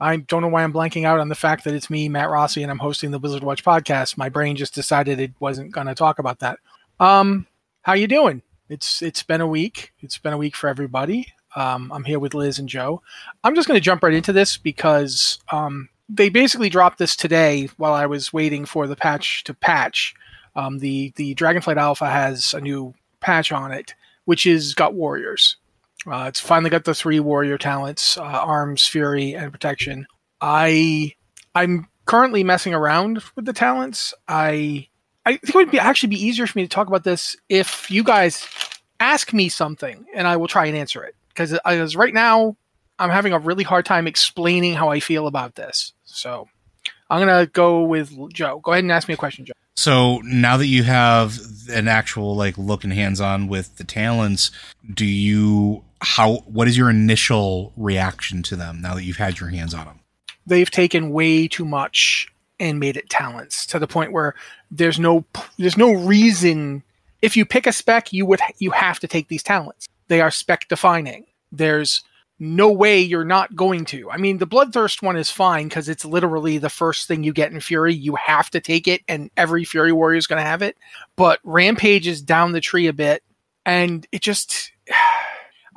I don't know why I'm blanking out on the fact that it's me, Matt Rossi, and I'm hosting the Blizzard Watch podcast. My brain just decided it wasn't going to talk about that. Um, how you doing? It's it's been a week. It's been a week for everybody. Um, I'm here with Liz and Joe. I'm just going to jump right into this because um, they basically dropped this today while I was waiting for the patch to patch. Um, the the Dragonflight Alpha has a new patch on it, which is got warriors. Uh, it's finally got the three warrior talents: uh, arms, fury, and protection. I I'm currently messing around with the talents. I I think it would be actually be easier for me to talk about this if you guys ask me something and I will try and answer it because as right now I'm having a really hard time explaining how I feel about this. So I'm gonna go with Joe. Go ahead and ask me a question, Joe. So now that you have an actual like look and hands on with the talents, do you how what is your initial reaction to them now that you've had your hands on them? They've taken way too much and made it talents to the point where there's no there's no reason if you pick a spec you would you have to take these talents. They are spec defining. There's no way you're not going to. I mean, the Bloodthirst one is fine because it's literally the first thing you get in Fury. You have to take it, and every Fury warrior is going to have it. But Rampage is down the tree a bit, and it just.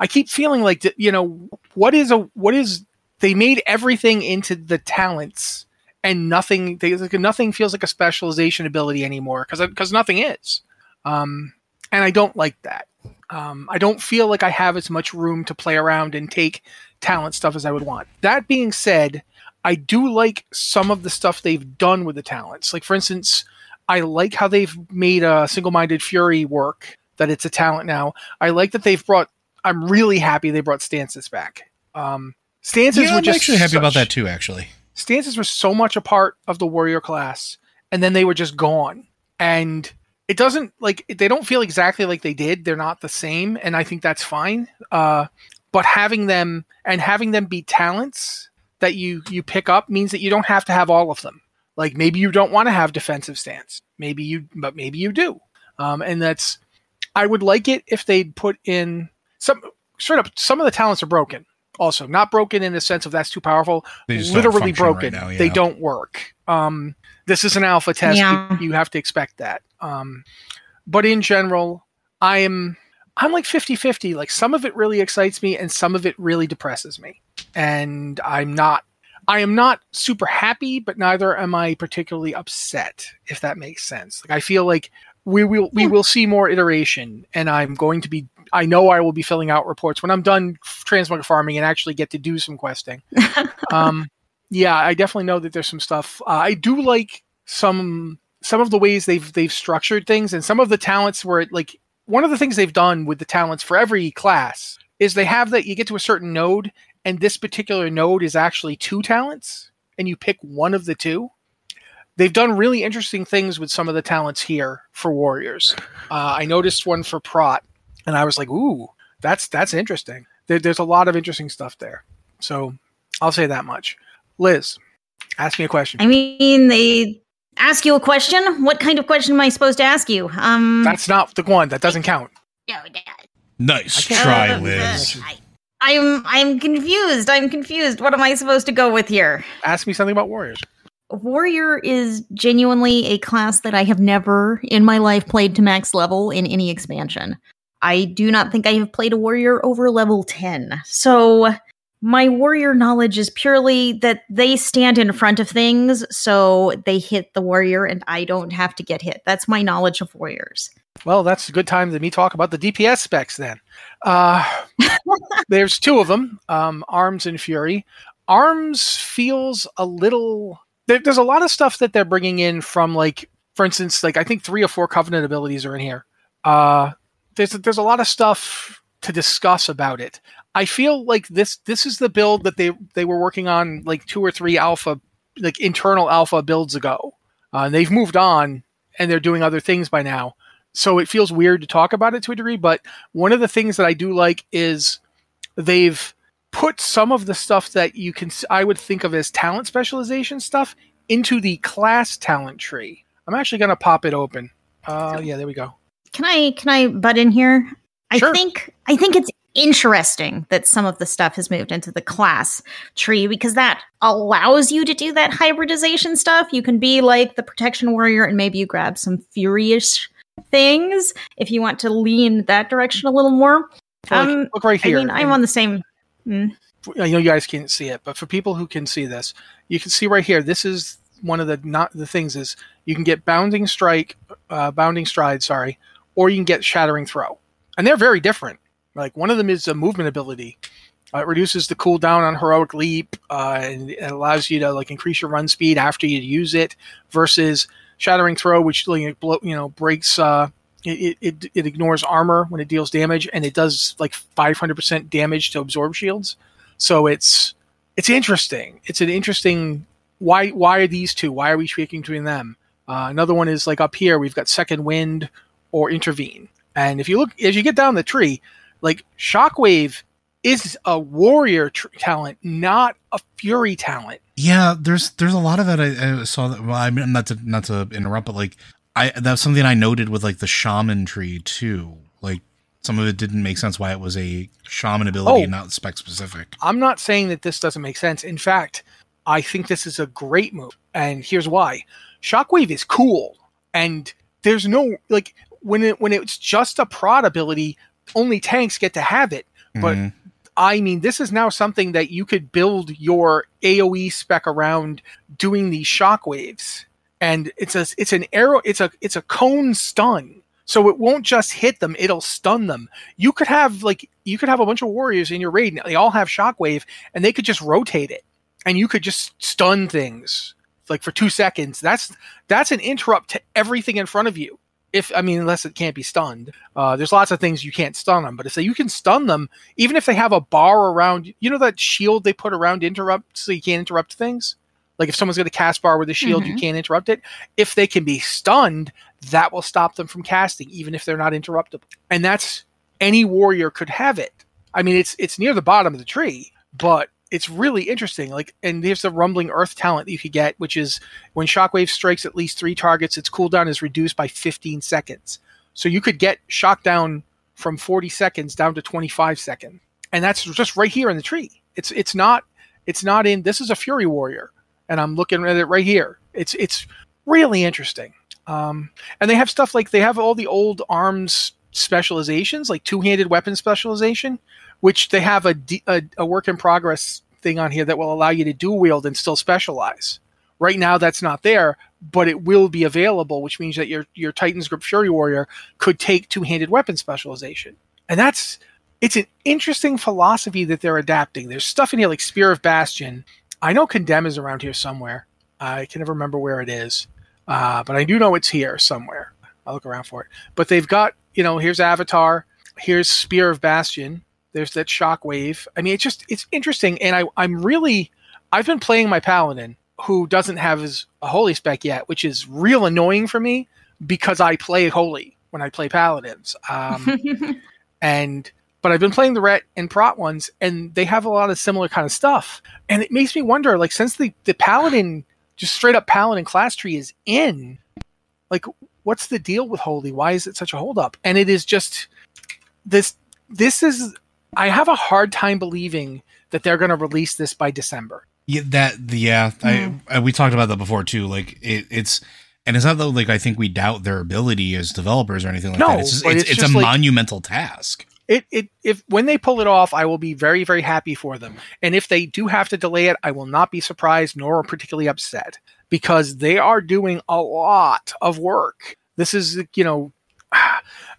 I keep feeling like you know what is a what is they made everything into the talents and nothing they, like, nothing feels like a specialization ability anymore because because nothing is. Um, and I don't like that. Um, I don't feel like I have as much room to play around and take talent stuff as I would want. That being said I do like some of the stuff they've done with the talents. Like for instance I like how they've made a single-minded fury work that it's a talent now. I like that they've brought I'm really happy they brought stances back. Um, stances yeah, were I'm just actually happy such, about that too. Actually, stances were so much a part of the warrior class, and then they were just gone. And it doesn't like they don't feel exactly like they did. They're not the same, and I think that's fine. Uh, but having them and having them be talents that you you pick up means that you don't have to have all of them. Like maybe you don't want to have defensive stance. Maybe you, but maybe you do. Um, and that's I would like it if they'd put in some straight up some of the talents are broken also. Not broken in the sense of that's too powerful. Literally broken right now, yeah. they don't work. Um, this is an alpha test. Yeah. you, you have to expect that. Um, but in general i am i'm like 50-50 like some of it really excites me and some of it really depresses me. And i'm not i am not super happy but neither am i particularly upset if that makes sense. Like i feel like we will we will see more iteration and i'm going to be i know i will be filling out reports when i'm done transmog farming and actually get to do some questing. Um yeah i definitely know that there's some stuff. Uh, i do like some some of the ways they've they've structured things and some of the talents where it like one of the things they've done with the talents for every class is they have that you get to a certain node and this particular node is actually two talents, and you pick one of the two. They've done really interesting things with some of the talents here for warriors. Uh, I noticed one for Prot, and I was like, "Ooh, that's that's interesting." There, there's a lot of interesting stuff there. So I'll say that much. Liz, ask me a question. I mean, they ask you a question. What kind of question am I supposed to ask you? Um, That's not the one. That doesn't count. no, Nice I can't- try, uh, Liz. I, I'm I'm confused. I'm confused. What am I supposed to go with here? Ask me something about warriors. Warrior is genuinely a class that I have never in my life played to max level in any expansion. I do not think I have played a warrior over level 10. So my warrior knowledge is purely that they stand in front of things, so they hit the warrior and I don't have to get hit. That's my knowledge of warriors. Well, that's a good time to me talk about the DPS specs then. Uh, there's two of them, um, Arms and Fury. Arms feels a little. There, there's a lot of stuff that they're bringing in from, like, for instance, like I think three or four Covenant abilities are in here. Uh, there's there's a lot of stuff to discuss about it. I feel like this this is the build that they they were working on like two or three alpha like internal alpha builds ago. Uh, and they've moved on and they're doing other things by now so it feels weird to talk about it to a degree but one of the things that i do like is they've put some of the stuff that you can i would think of as talent specialization stuff into the class talent tree i'm actually going to pop it open uh yeah there we go Can I can I butt in here? Sure. I think I think it's interesting that some of the stuff has moved into the class tree because that allows you to do that hybridization stuff. You can be like the protection warrior and maybe you grab some furious things if you want to lean that direction a little more. So, Um, look right here. I mean, I'm on the same. Mm. I know you guys can't see it, but for people who can see this, you can see right here. This is one of the not the things is you can get bounding strike, uh, bounding stride, sorry, or you can get shattering throw, and they're very different. Like one of them is a movement ability. Uh, it reduces the cooldown on heroic leap, uh, and it allows you to like increase your run speed after you use it. Versus shattering throw, which like, you know breaks. Uh, it, it it ignores armor when it deals damage, and it does like 500% damage to absorb shields. So it's it's interesting. It's an interesting why why are these two? Why are we tweaking between them? Uh, another one is like up here we've got second wind or intervene. And if you look as you get down the tree, like shockwave is a warrior tr- talent, not a fury talent. Yeah, there's there's a lot of that I, I saw that. Well, I mean, not to not to interrupt, but like I that's something I noted with like the shaman tree too. Like some of it didn't make sense why it was a shaman ability, Oh. and not spec specific. I'm not saying that this doesn't make sense. In fact, I think this is a great move, and here's why: Shockwave is cool, and there's no like when it when it's just a prot ability, only tanks get to have it. But Mhm. I mean, this is now something that you could build your AOE spec around doing these shockwaves, and it's a it's an arrow, it's a it's a cone stun. So it won't just hit them; it'll stun them. You could have like you could have a bunch of warriors in your raid, and they all have shockwave, and they could just rotate it, and you could just stun things like for two seconds. That's that's an interrupt to everything in front of you. If I mean, unless it can't be stunned, uh, there's lots of things you can't stun them. But if they, you can stun them, even if they have a bar around, you know that shield they put around interrupt so you can't interrupt things. Like if someone's got a cast bar with a shield, you Mhm. can't interrupt it. If they can be stunned, that will stop them from casting, even if they're not interruptible. And that's any warrior could have it. I mean, it's it's near the bottom of the tree, but it's really interesting. Like, and there's the rumbling earth talent that you could get, which is when shockwave strikes at least three targets, its cooldown is reduced by 15 seconds. So you could get shock down from 40 seconds down to 25 seconds, and that's just right here in the tree. It's it's not it's not in. This is a fury warrior, and I'm looking at it right here. It's it's really interesting. Um, and they have stuff like they have all the old arms specializations, like two-handed weapon specialization, which they have a a work in progress thing on here that will allow you to dual wield and still specialize. Right now, that's not there, but it will be available, which means that your your Titan's Grip Fury Warrior could take two-handed weapon specialization, and that's it's an interesting philosophy that they're adapting. There's stuff in here like Spear of Bastion. I know Condemn is around here somewhere. I can never remember where it is, uh, but I do know it's here somewhere. I'll look around for it. But they've got you know here's Avatar, here's Spear of Bastion, There's that shockwave. I mean, it's just it's interesting, and I I'm really I've been playing my paladin who doesn't have his a holy spec yet, which is real annoying for me because I play holy when I play paladins. Um, and but I've been playing the ret and prot ones, and they have a lot of similar kind of stuff, and it makes me wonder, like since the the paladin just straight up paladin class tree is in, like what's the deal with holy? Why is it such a holdup? And it is just this. This is I have a hard time believing that they're going to release this by December. Yeah, that yeah, Mm. I, I we talked about that before too. Like it, it's and it's not that like I think we doubt their ability as developers or anything like No, that. It's just, it's, it's it's, just a like- monumental task. It it if when they pull it off, I will be very very happy for them. And if they do have to delay it, I will not be surprised nor particularly upset because they are doing a lot of work. This is you know.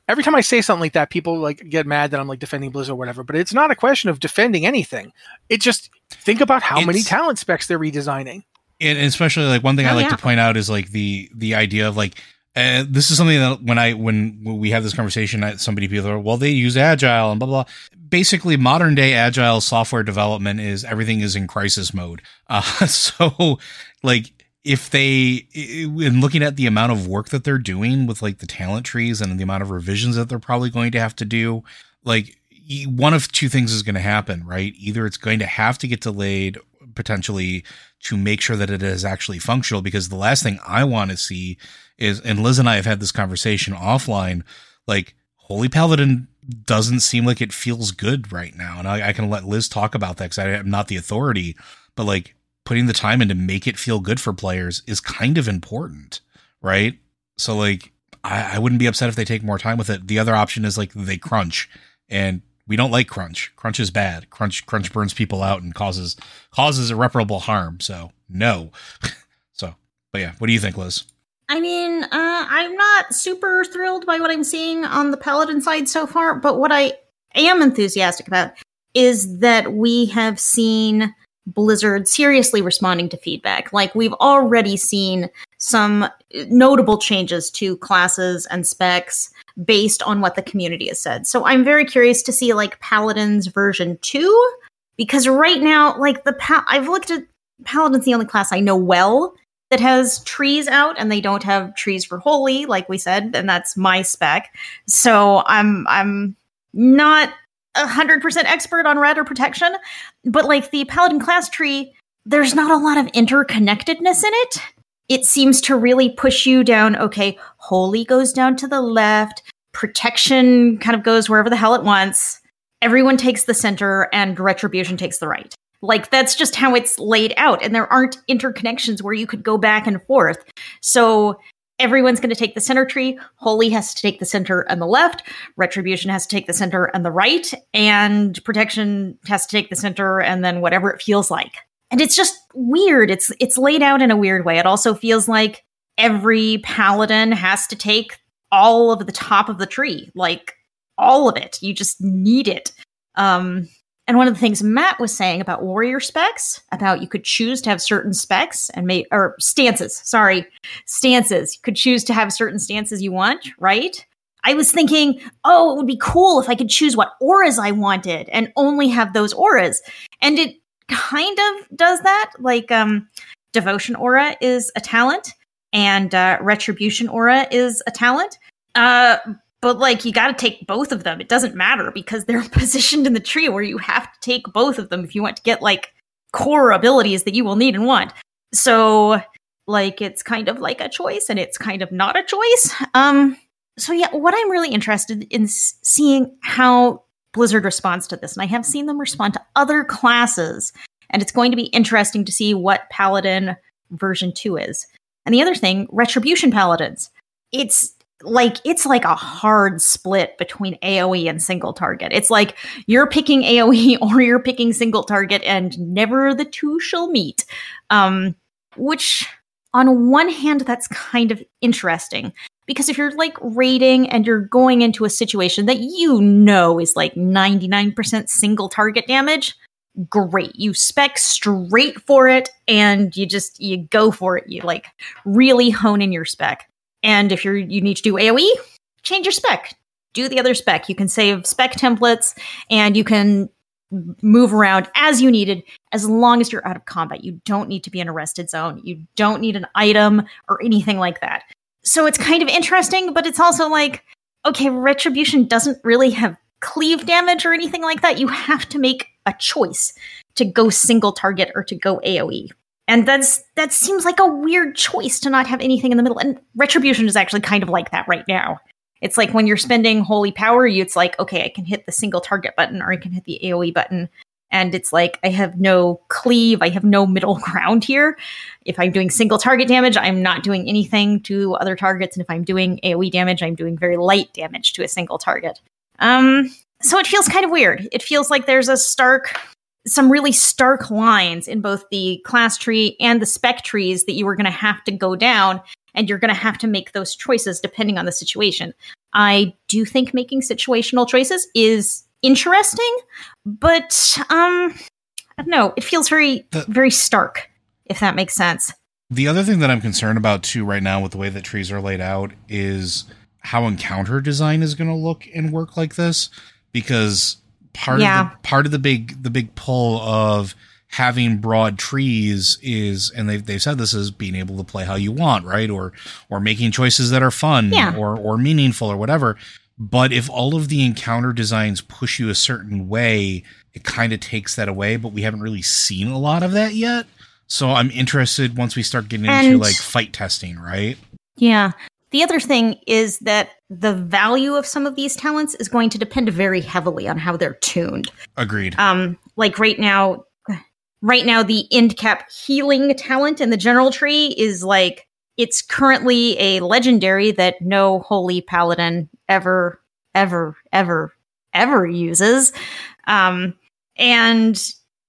Every time I say something like that, people like get mad that I'm like defending Blizzard or whatever. But it's not a question of defending anything. It just think about how many talent specs they're redesigning. and especially like one thing I Oh, like yeah. to point out is like the the idea of like uh, this is something that when I when we have this conversation, I, somebody people are well they use agile and blah blah. Basically, modern day agile software development is everything is in crisis mode. Uh, so like if they in looking at the amount of work that they're doing with like the talent trees and the amount of revisions that they're probably going to have to do, like one of two things is going to happen, right? Either it's going to have to get delayed potentially to make sure that it is actually functional because the last thing I want to see is and Liz and I have had this conversation offline like Holy Paladin doesn't seem like it feels good right now. And I, I can let Liz talk about that because I am not the authority but like putting the time in to make it feel good for players is kind of important right? So like I, I wouldn't be upset if they take more time with it. The other option is like they crunch and we don't like crunch. Crunch is bad. Crunch crunch burns people out and causes causes irreparable harm. So no. So but yeah what do you think liz? I mean, uh, I'm not super thrilled by what I'm seeing on the Paladin side so far, but what I am enthusiastic about is that we have seen Blizzard seriously responding to feedback. Like, we've already seen some notable changes to classes and specs based on what the community has said. So I'm very curious to see, like, Paladin's version 2, because right now, like, the pa- I've looked at Paladin's the only class I know well that has trees out and they don't have trees for holy like we said and that's my spec so i'm i'm not a hundred percent expert on ret or protection but like the paladin class tree there's not a lot of interconnectedness in it it seems to really push you down. Okay holy goes down to the left. Protection kind of goes wherever the hell it wants. Everyone takes the center and retribution takes the right. Like that's just how it's laid out. And there aren't interconnections where you could go back and forth. So everyone's going to take the center tree. Holy has to take the center and the left. Retribution has to take the center and the right. And protection has to take the center and then whatever it feels like and it's just weird it's it's laid out in a weird way it also feels like every paladin has to take all of the top of the tree like all of it you just need it um and one of the things Matt was saying about warrior specs, about you could choose to have certain specs and may or stances, sorry, stances. You could choose to have certain stances you want, right? I was thinking, oh, it would be cool if I could choose what auras I wanted and only have those auras. And it kind of does that. Like um devotion aura is a talent and uh retribution aura is a talent. Uh but like you got to take both of them. It doesn't matter because they're positioned in the tree where you have to take both of them if you want to get like core abilities that you will need and want. So like it's kind of like a choice and it's kind of not a choice. Um so yeah, what I'm really interested in seeing how Blizzard responds to this and I have seen them respond to other classes and it's going to be interesting to see what Paladin version 2 is. And the other thing, Retribution Paladins. It's like it's like a hard split between AoE and single target. It's like you're picking AoE or you're picking single target and never the two shall meet. Um which on one hand that's kind of interesting because if you're like raiding and you're going into a situation that you know is like 99% single target damage, great. You spec straight for it and you just you go for it. You like really hone in your spec. And if you're you need to do AoE, change your spec. do the other spec. You can save spec templates and you can move around as you needed as long as you're out of combat. You don't need to be in a rested zone. You don't need an item or anything like that. So it's kind of interesting, but it's also like, okay, retribution doesn't really have cleave damage or anything like that. You have to make a choice to go single target or to go AoE. And that's that seems like a weird choice to not have anything in the middle. And retribution is actually kind of like that right now. It's like when you're spending holy power, you it's like, okay, I can hit the single target button or I can hit the AoE button. And it's like I have no cleave, I have no middle ground here. If I'm doing single target damage, I'm not doing anything to other targets. And if I'm doing AoE damage, I'm doing very light damage to a single target. Um, so it feels kind of weird. It feels like there's a stark some really stark lines in both the class tree and the spec trees that you were going to have to go down and you're going to have to make those choices depending on the situation. I do think making situational choices is interesting, but um I don't know, it feels very The- very stark if that makes sense. The other thing that I'm concerned about too right now with the way that trees are laid out is how encounter design is going to look and work like this because part Yeah. of the part of the big the big pull of having broad trees is and they've they've said this is being able to play how you want, right? Or or making choices that are fun Yeah. or or meaningful or whatever. But if all of the encounter designs push you a certain way, it kind of takes that away, but we haven't really seen a lot of that yet. So I'm interested once we start getting into like fight testing, right? Yeah. The other thing is that the value of some of these talents is going to depend very heavily on how they're tuned. Agreed. Um, like right now, right now the end cap healing talent in the general tree is like it's currently a legendary that no holy paladin ever, ever, ever, ever uses. Um, and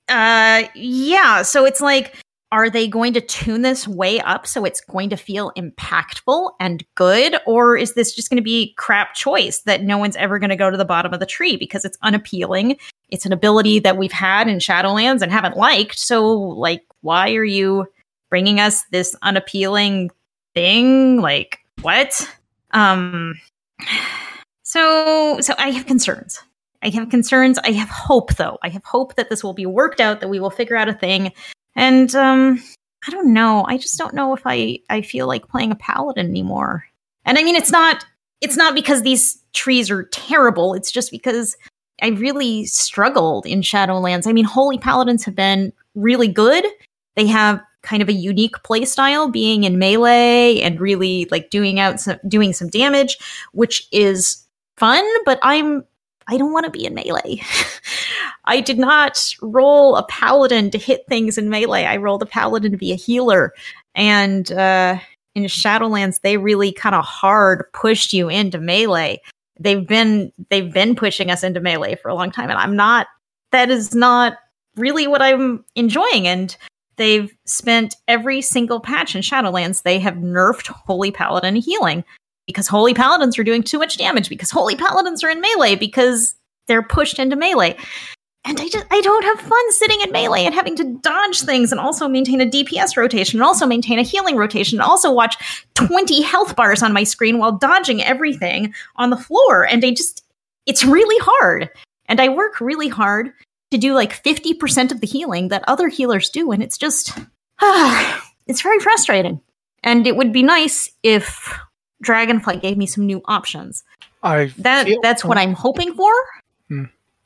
uh, yeah, so it's like are they going to tune this way up so it's going to feel impactful and good? Or is this just going to be crap choice that no one's ever going to go to the bottom of the tree because it's unappealing? It's an ability that we've had in shadowlands and haven't liked. So like why are you bringing us this unappealing thing like what um so so i have concerns i have concerns i have hope though i have hope that this will be worked out that we will figure out a thing and um I don't know. I just don't know if I I feel like playing a paladin anymore. And I mean it's not it's not because these trees are terrible. It's just because I really struggled in Shadowlands. I mean, holy paladins have been really good. They have kind of a unique play style being in melee and really like doing out some doing some damage, which is fun, but I'm I don't want to be in melee. I did not roll a paladin to hit things in melee. I rolled a paladin to be a healer. And uh, in Shadowlands, they really kind of hard pushed you into melee. They've been they've been pushing us into melee for a long time, and I'm not. That is not really what I'm enjoying. And they've spent every single patch in Shadowlands. They have nerfed Holy Paladin healing because Holy Paladins are doing too much damage because Holy Paladins are in melee because they're pushed into melee and I just I don't have fun sitting in melee and having to dodge things and also maintain a DPS rotation and also maintain a healing rotation and also watch 20 health bars on my screen while dodging everything on the floor and I just it's really hard and I work really hard to do like 50% of the healing that other healers do and it's just it's very frustrating and it would be nice if Dragonflight gave me some new options I that feel- that's what I'm hoping for. Hmm.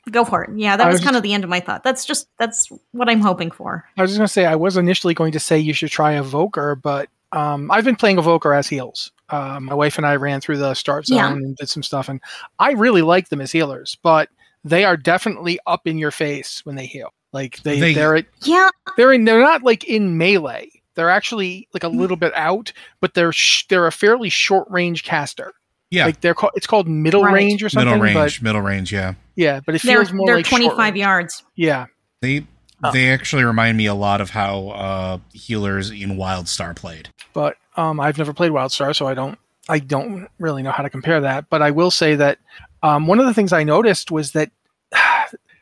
Go for it. Yeah, that was was kind of the end of my thought. That's just that's what I'm hoping for. I was just gonna say I was initially going to say you should try Evoker, but um, I've been playing Evoker as heals. Uh, my wife and I ran through the start zone Yeah. and did some stuff, and I really like them as healers. But they are definitely up in your face when they heal. Like they, They- they are Yeah, they're in, they're not like in melee. They're actually like a little bit out, but they're sh- they're a fairly short range caster. Yeah. Like they're called it's called middle Right. range or something. middle range, But middle range, yeah. yeah, but it they're feels more they're like 25 yards. Yeah, They Oh. they actually remind me a lot of how uh healers in Wildstar played. but um, I've never played WildStar, so I don't I don't really know how to compare that. But I will say that um, one of the things I noticed was that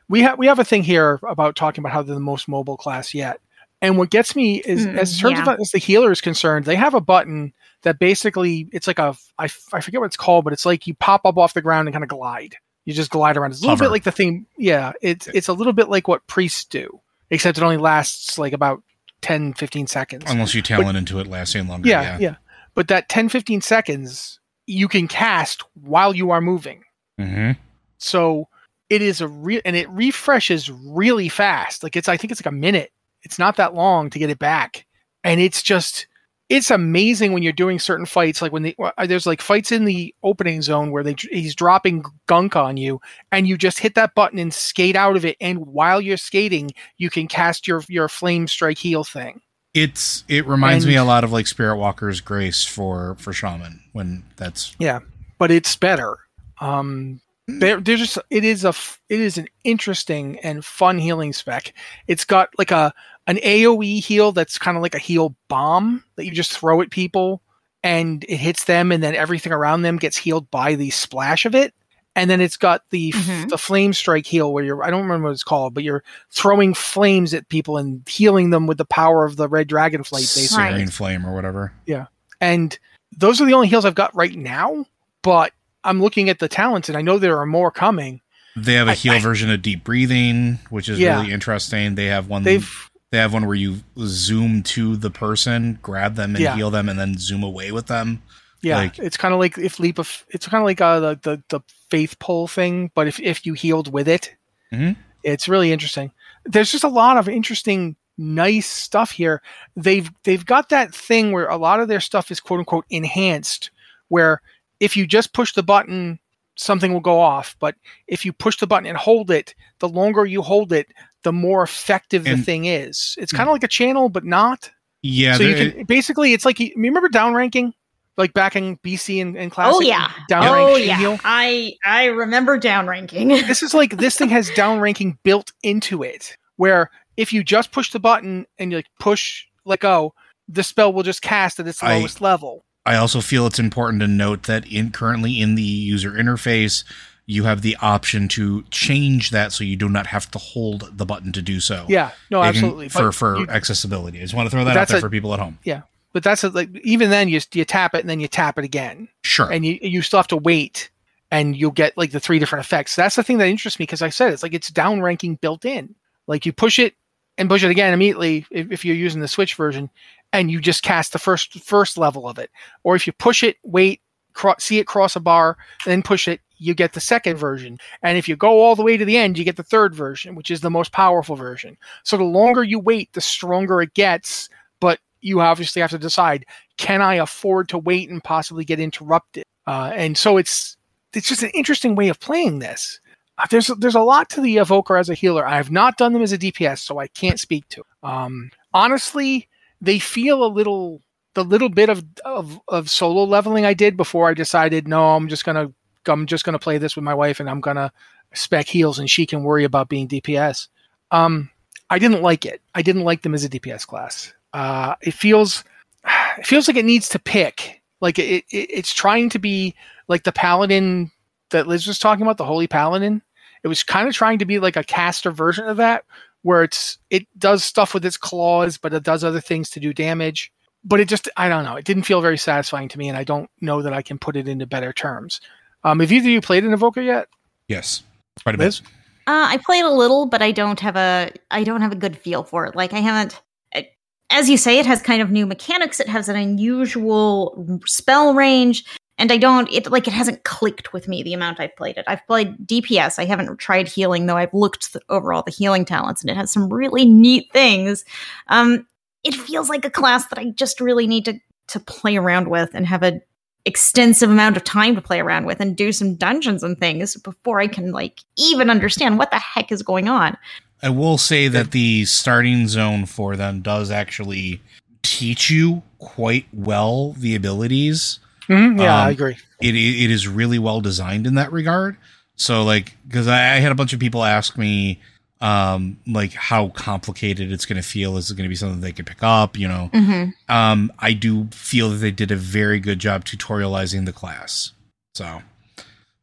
we have we have a thing here about talking about how they're the most mobile class yet, And what gets me is, Mm, as terms yeah. of as the healer is concerned, they have a button that basically it's like a I, f- I forget what it's called, but it's like you pop up off the ground and kind of glide. You just glide around. It's a little Hover. bit like the thing. Yeah, it's it's a little bit like what priests do, except it only lasts like about 10, 15 seconds. Unless you talent into it lasting longer. yeah, Yeah. yeah, But that 10, 15 seconds you can cast while you are moving. hmm So it is a real and it refreshes really fast. Like it's I think it's like a minute. It's not that long to get it back. And it's just it's amazing when you're doing certain fights like when they, there's like fights in the opening zone where they he's dropping gunk on you and you just hit that button and skate out of it and while you're skating you can cast your your flame strike heal thing. It's it reminds And- me a lot of like Spiritwalker's Grace for for Shaman when that's Yeah, but it's better. Um, there, there's just it is a it is an interesting and fun healing spec. It's got like a an AOE heal that's kind of like a heal bomb that you just throw at people and it hits them, and then everything around them gets healed by the splash of it. And then it's got the f- Mhm. the flame strike heal where you're I don't remember what it's called, but you're throwing flames at people and healing them with the power of the red dragonflight. Basically, Right. Serene Flame or whatever. Yeah. And those are the only heals I've got right now. But I'm looking at the talents, and I know there are more coming. They have a heal I- version of deep breathing, which is Yeah. really interesting. They have one They've they have one where you zoom to the person, grab them and Yeah. heal them and then zoom away with them. yeah, Like- it's kind of like if leap of it's kind of like uh, the, the the faith pull thing, but if if you healed with it, Mhm. it's really interesting. There's just a lot of interesting, nice stuff here. They've they've got that thing where a lot of their stuff is quote unquote enhanced, where if you just push the button, something will go off. But if you push the button and hold it, the longer you hold it, the more effective the thing is. It's hmm. kind of like a channel, but not. Yeah, so you there- can basically it's like you remember downranking like back in BC and, and classic. Oh yeah. downrank Oh yeah. heal? I I remember downranking. This is like this thing has downranking built into it, where if you just push the button and you like push let go, the spell will just cast at its I- lowest level. I also feel it's important to note that in currently in the user interface, you have the option to change that so you do not have to hold the button to do so. Yeah, no, can- absolutely. for But for you- accessibility. I just want to throw that out there a- for people at home. yeah, but that's a, like even then you you tap it and then you tap it again, Sure. and you you still have to wait, and you'll get like the three different effects. That's the thing that interests me because I said it's like it's downranking built in. Like you push it and push it again immediately if, if you're using the Switch version, and you just cast the first first level of it. Or if you push it, wait, cro- see it cross a bar, then push it, you get the second version. And if you go all the way to the end, you get the third version, which is the most powerful version. So the longer you wait, the stronger it gets. But you obviously have to decide: can I afford to wait and possibly get interrupted? Uh, and so it's it's just an interesting way of playing this. Uh, there's there's a lot to the evoker as a healer. I have not done them as a DPS, so I can't speak to. Um, honestly, they feel a little the little bit of, of of solo leveling I did before I decided no, I'm just gonna I'm just gonna play this with my wife and I'm gonna spec heals and she can worry about being DPS. Um, I didn't like it. I didn't like them as a DPS class. Uh, it feels it feels like it needs to pick. Like it, it it's trying to be like the paladin that Liz was talking about, the holy paladin. It was kind of trying to be like a caster version of that, where it's it does stuff with its claws, but it does other things to do damage. But it just I don't know. It didn't feel very satisfying to me, and I don't know that I can put it into better terms. Um, have either of you played an Evoker yet? yes. Quite a bit. Uh, I played a little, but I don't have a I don't have a good feel for it. Like I haven't. It, as you say, it has kind of new mechanics. It has an unusual spell range, and I don't. It like it hasn't clicked with me the amount I've played it. I've played DPS. I haven't tried healing though. I've looked th- over all the healing talents, and it has some really neat things. Um, it feels like a class that I just really need to to play around with and have an extensive amount of time to play around with and do some dungeons and things before I can like even understand what the heck is going on. I will say that the starting zone for them does actually teach you quite well the abilities. Mm-hmm. Yeah, Um, I agree. It it is really well designed in that regard. So like because I, I had a bunch of people ask me um like how complicated it's going to feel is it going to be something they can pick up you know Mm-hmm. um i do feel that they did a very good job tutorializing the class so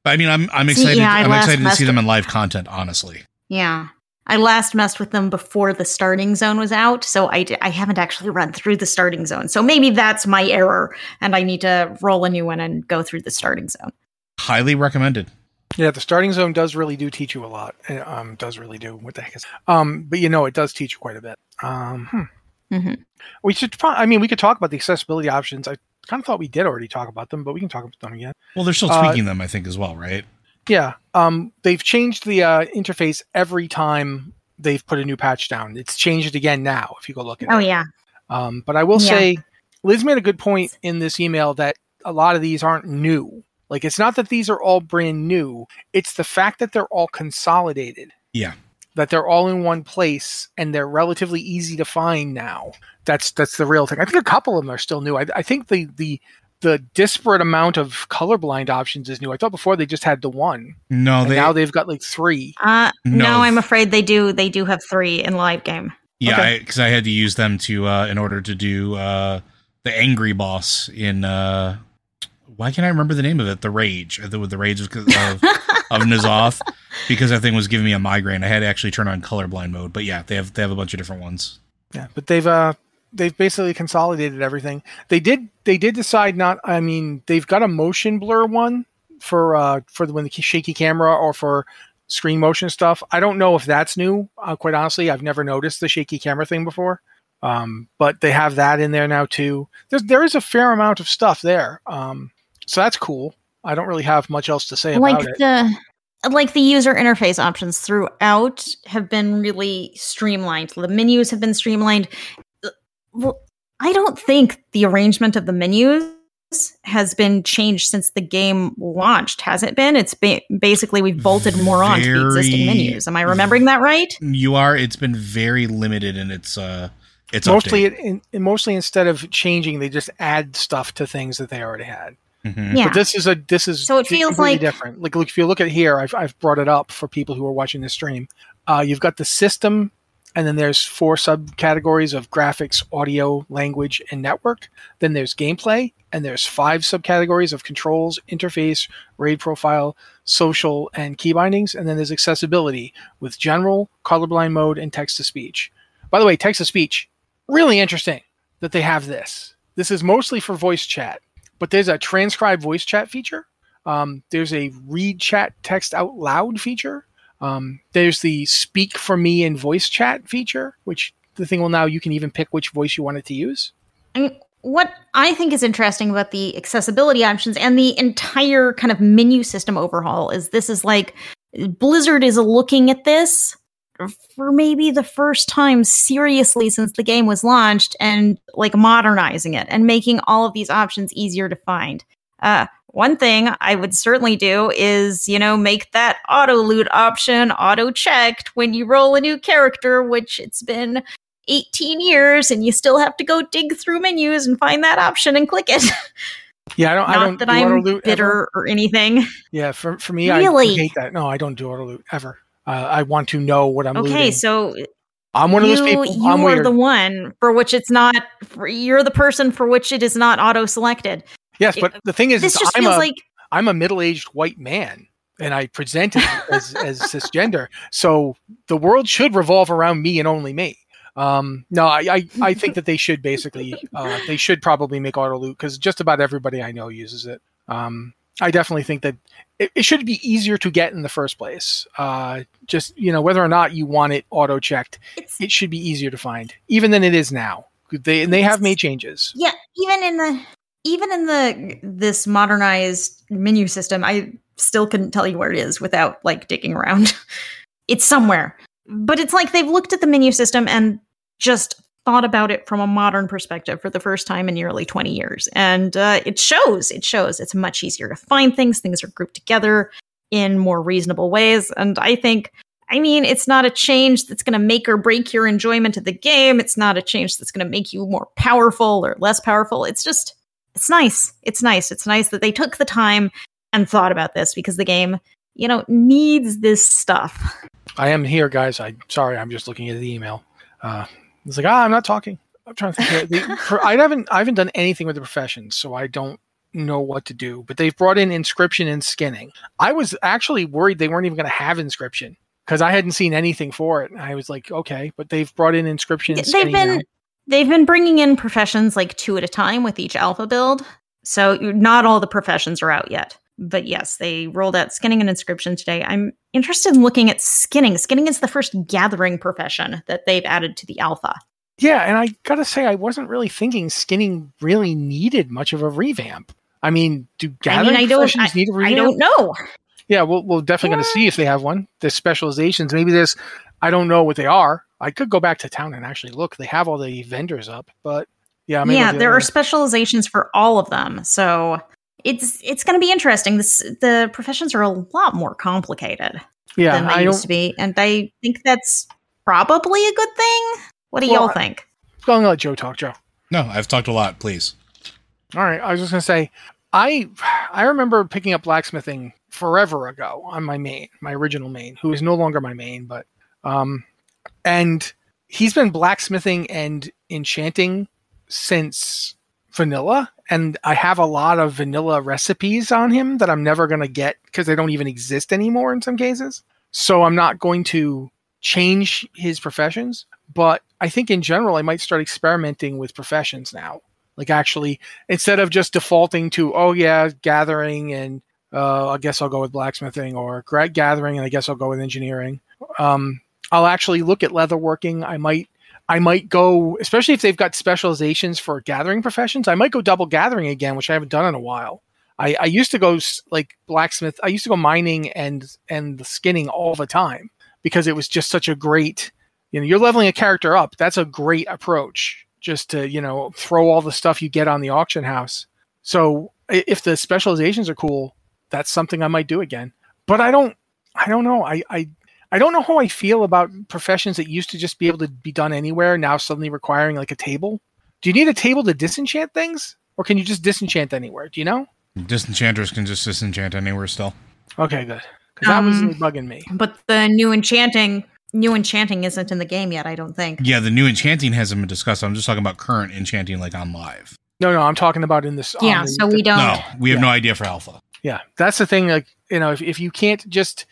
but i mean i'm i'm See, excited yeah, I i'm excited to see them in live content honestly Yeah. I last messed with them before the starting zone was out, so I, d- I haven't actually run through the starting zone. So maybe that's my error, and I need to roll a new one and go through the starting zone. Highly recommended. Yeah, the starting zone does really do teach you a lot. It, um, does really do. What the heck is? Um, but you know, it does teach you quite a bit. Um, hmm. hmm We should. pro- I mean, we could talk about the accessibility options. I kind of thought we did already talk about them, but we can talk about them again. Well, they're still Uh, tweaking them, I think, as well, right? Yeah. Um, they've changed the uh, interface every time they've put a new patch down. It's changed again now. If you go look at Oh it. Oh yeah, Um, but I will Yeah. say, Liz made a good point in this email that a lot of these aren't new. Like, it's not that these are all brand new. It's the fact that they're all consolidated. Yeah. That they're all in one place and they're relatively easy to find now. That's that's the real thing. I think a couple of them are still new. I, I think the the the disparate amount of colorblind options is new. I thought before they just had the one, No, they. now they've got like three. uh, no. No. I'm afraid they do. They do have three in live game. yeah, okay. because I, had to use them to uh, in order to do uh, the angry boss in. Uh, why can't I remember the name of it? The Rage. The, with the Rage of, of, of N'Zoth, because that thing was giving me a migraine. I had to actually turn on colorblind mode. But yeah, they have they have a bunch of different ones. Yeah, but they've uh they've basically consolidated everything. They did they did decide not. I mean, they've got a motion blur one for uh for the when the shaky camera or for screen motion stuff. I don't know if that's new. Uh, quite honestly, I've never noticed the shaky camera thing before. Um, but they have that in there now too. There's there is a fair amount of stuff there. Um, so that's cool. I don't really have much else to say like about it. the like the user interface options throughout have been really streamlined. The menus have been streamlined. Well, I don't think the arrangement of the menus has been changed since the game launched. Has it been? It's ba- basically we've bolted more on to the existing menus. Am I remembering that right? You are. It's been very limited in its uh, its mostly in, in- mostly instead of changing, they just add stuff to things that they already had. Mhm. Yeah. But this is a this is So it feels like- different. Like look, if you look at here, I've I've brought it up for people who are watching this stream. Uh, you've got the system, and then there's four subcategories of graphics, audio, language, and network. Then there's gameplay, and there's five subcategories of controls, interface, raid profile, social, and key bindings. And then there's accessibility with general, colorblind mode, and text to speech. By the way, text to speech, really interesting that they have this. This is mostly for voice chat, but there's a transcribe voice chat feature. Um, there's a read chat text out loud feature. Um, there's the speak for me in voice chat feature, which the thing will now you can even pick which voice you want it to use. Mean, what I think is interesting about the accessibility options and the entire kind of menu system overhaul is this is like Blizzard is looking at this for maybe the first time seriously since the game was launched and like modernizing it and making all of these options easier to find. Uh, one thing I would certainly do is, you know, make that auto loot option auto checked when you roll a new character, which it's been 18 years and you still have to go dig through menus and find that option and click it. Yeah, I don't. I Not don't that do I'm bitter ever. or anything. Yeah, for for me, I Really? hate that. No, I don't do auto loot ever. Uh, I want to know what I'm okay, looting. so I'm one of those people. you I'm are weird. the one for which it's not. For, you're the person for which it is not auto selected. Yes, but the thing is, This is just I'm feels a like I'm a middle aged white man, and I present as, as as cisgender. So the world should revolve around me and only me. Um, no, I, I, I think that they should basically uh, they should probably make auto loot because just about everybody I know uses it. Um, I definitely think that it, it should be easier to get in the first place. Uh, just you know whether or not you want it auto checked, it should be easier to find even than it is now. They and they have made changes. yeah. Even in the even in the this modernized menu system, I still couldn't tell you where it is without like digging around. it's somewhere, but it's like they've looked at the menu system and just thought about it from a modern perspective for the first time in nearly 20 years. And uh, it shows. It shows. It's much easier to find things. Things are grouped together in more reasonable ways. And i think i mean it's not a change that's going to make or break your enjoyment of the game. It's not a change that's going to make you more powerful or less powerful. It's just it's nice it's nice it's nice that they took the time and thought about this because the game you know needs this stuff I am here, guys. I sorry, I'm just looking at the email. Uh, it's like ah, I'm not talking. I'm trying to think. The, for, I haven't I haven't done anything with the professions, so I don't know what to do. But they've brought in inscription and skinning. I was actually worried they weren't even going to have inscription because I hadn't seen anything for it. I was like, okay, but they've brought in inscriptions. they've skinning been now. They've been bringing in professions like two at a time with each alpha build so not all the professions are out yet but yes they rolled out skinning and inscription today i'm interested in looking at skinning skinning is the first gathering profession that they've added to the alpha Yeah, and I gotta say, I wasn't really thinking skinning really needed much of a revamp. I mean, do i gathering mean i don't professions I, need a I revamp? I don't know Yeah, we'll, we're definitely going to see if they have one. There's specializations. Maybe there's, I don't know what they are. I could go back to town and actually look. They have all the vendors up, but yeah, maybe yeah the there other- are specializations for all of them so it's it's going to be interesting this the professions are a lot more complicated yeah. than they I used don't. to be and i think that's probably a good thing what do Well, y'all think I'm gonna let Joe talk. Joe. No, I've talked a lot. Please. All right, I was just gonna say, I I remember picking up blacksmithing forever ago on my main, my original main, who is no longer my main, but um, and he's been blacksmithing and enchanting since vanilla, and I have a lot of vanilla recipes on him that I'm never gonna get because they don't even exist anymore in some cases. So I'm not going to change his professions, but I think in general I might start experimenting with professions now like actually instead of just defaulting to oh yeah gathering and uh, i guess i'll go with blacksmithing or gathering and i guess i'll go with engineering um, i'll actually look at leatherworking. I might i might go especially if they've got specializations for gathering professions i might go double gathering again which i haven't done in a while. I, I used to go like blacksmith i used to go mining and and the skinning all the time because it was just such a great you know you're leveling a character up. That's a great approach just to you know throw all the stuff you get on the auction house. So if the specializations are cool that's something i might do again. But i don't i don't know. I i I don't know how I feel about professions that used to just be able to be done anywhere now suddenly requiring like a table. Do you need a table to disenchant things? Or can you just disenchant anywhere? Do you know? Disenchanters can just disenchant anywhere still. Okay, good. Because that was Um, really bugging me. But the new enchanting, new enchanting isn't in the game yet. I don't think. Yeah, the new enchanting hasn't been discussed. I'm just talking about current enchanting, like on live. No, no, I'm talking about in this. on Yeah, the- so we don't. No, we have Yeah. no idea for alpha. Yeah, that's the thing. Like, you know, if, if you can't just,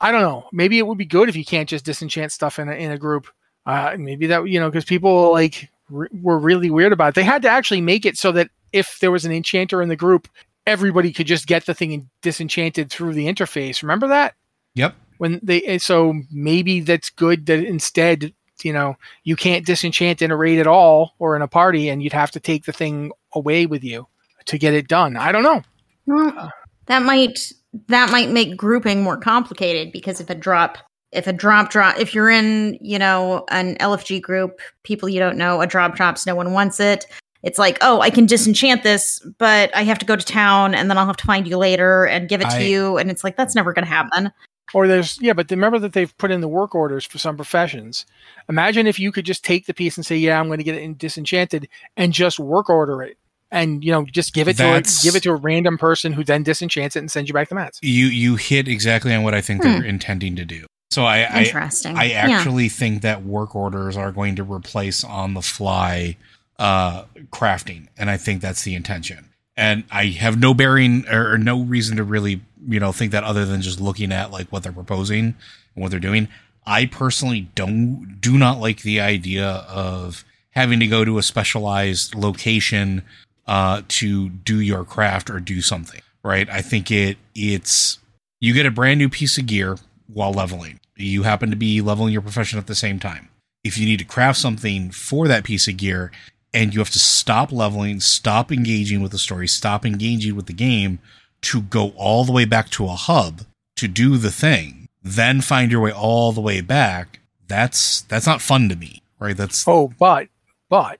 I don't know, maybe it would be good if you can't just disenchant stuff in a, in a group. Uh, maybe that, you know, because people like re- were really weird about it. They had to actually make it so that if there was an enchanter in the group, everybody could just get the thing disenchanted through the interface. Remember that? Yep. When they, so maybe that's good that instead, you know, you can't disenchant in a raid at all or in a party and you'd have to take the thing away with you to get it done. I don't know. Well, that might that might make grouping more complicated because if a drop if a drop drop if you're in you know an LFG group, people you don't know, a drop drops, no one wants it. It's like, oh, I can disenchant this, but I have to go to town, and then I'll have to find you later and give it I- to you, and it's like that's never going to happen. Or there's yeah, but remember that they've put in the work orders for some professions. Imagine if you could just take the piece and say, "Yeah, I'm going to get it disenchanted," and just work order it, and you know, just give it to a, give it to a random person who then disenchants it and sends you back the mats. You you hit exactly on what I think they're intending to do. So I I, Interesting. I Yeah. actually think that work orders are going to replace on the fly uh, crafting, and I think that's the intention. And I have no bearing or, or no reason to really you know think that other than just looking at like what they're proposing and what they're doing. I personally don't do not like the idea of having to go to a specialized location uh, to do your craft or do something. Right? I think it it's you get a brand new piece of gear while leveling. You happen to be leveling your profession at the same time. If you need to craft something for that piece of gear and you have to stop leveling, stop engaging with the story, stop engaging with the game to go all the way back to a hub to do the thing, then find your way all the way back, that's that's not fun to me, right? That's Oh, but but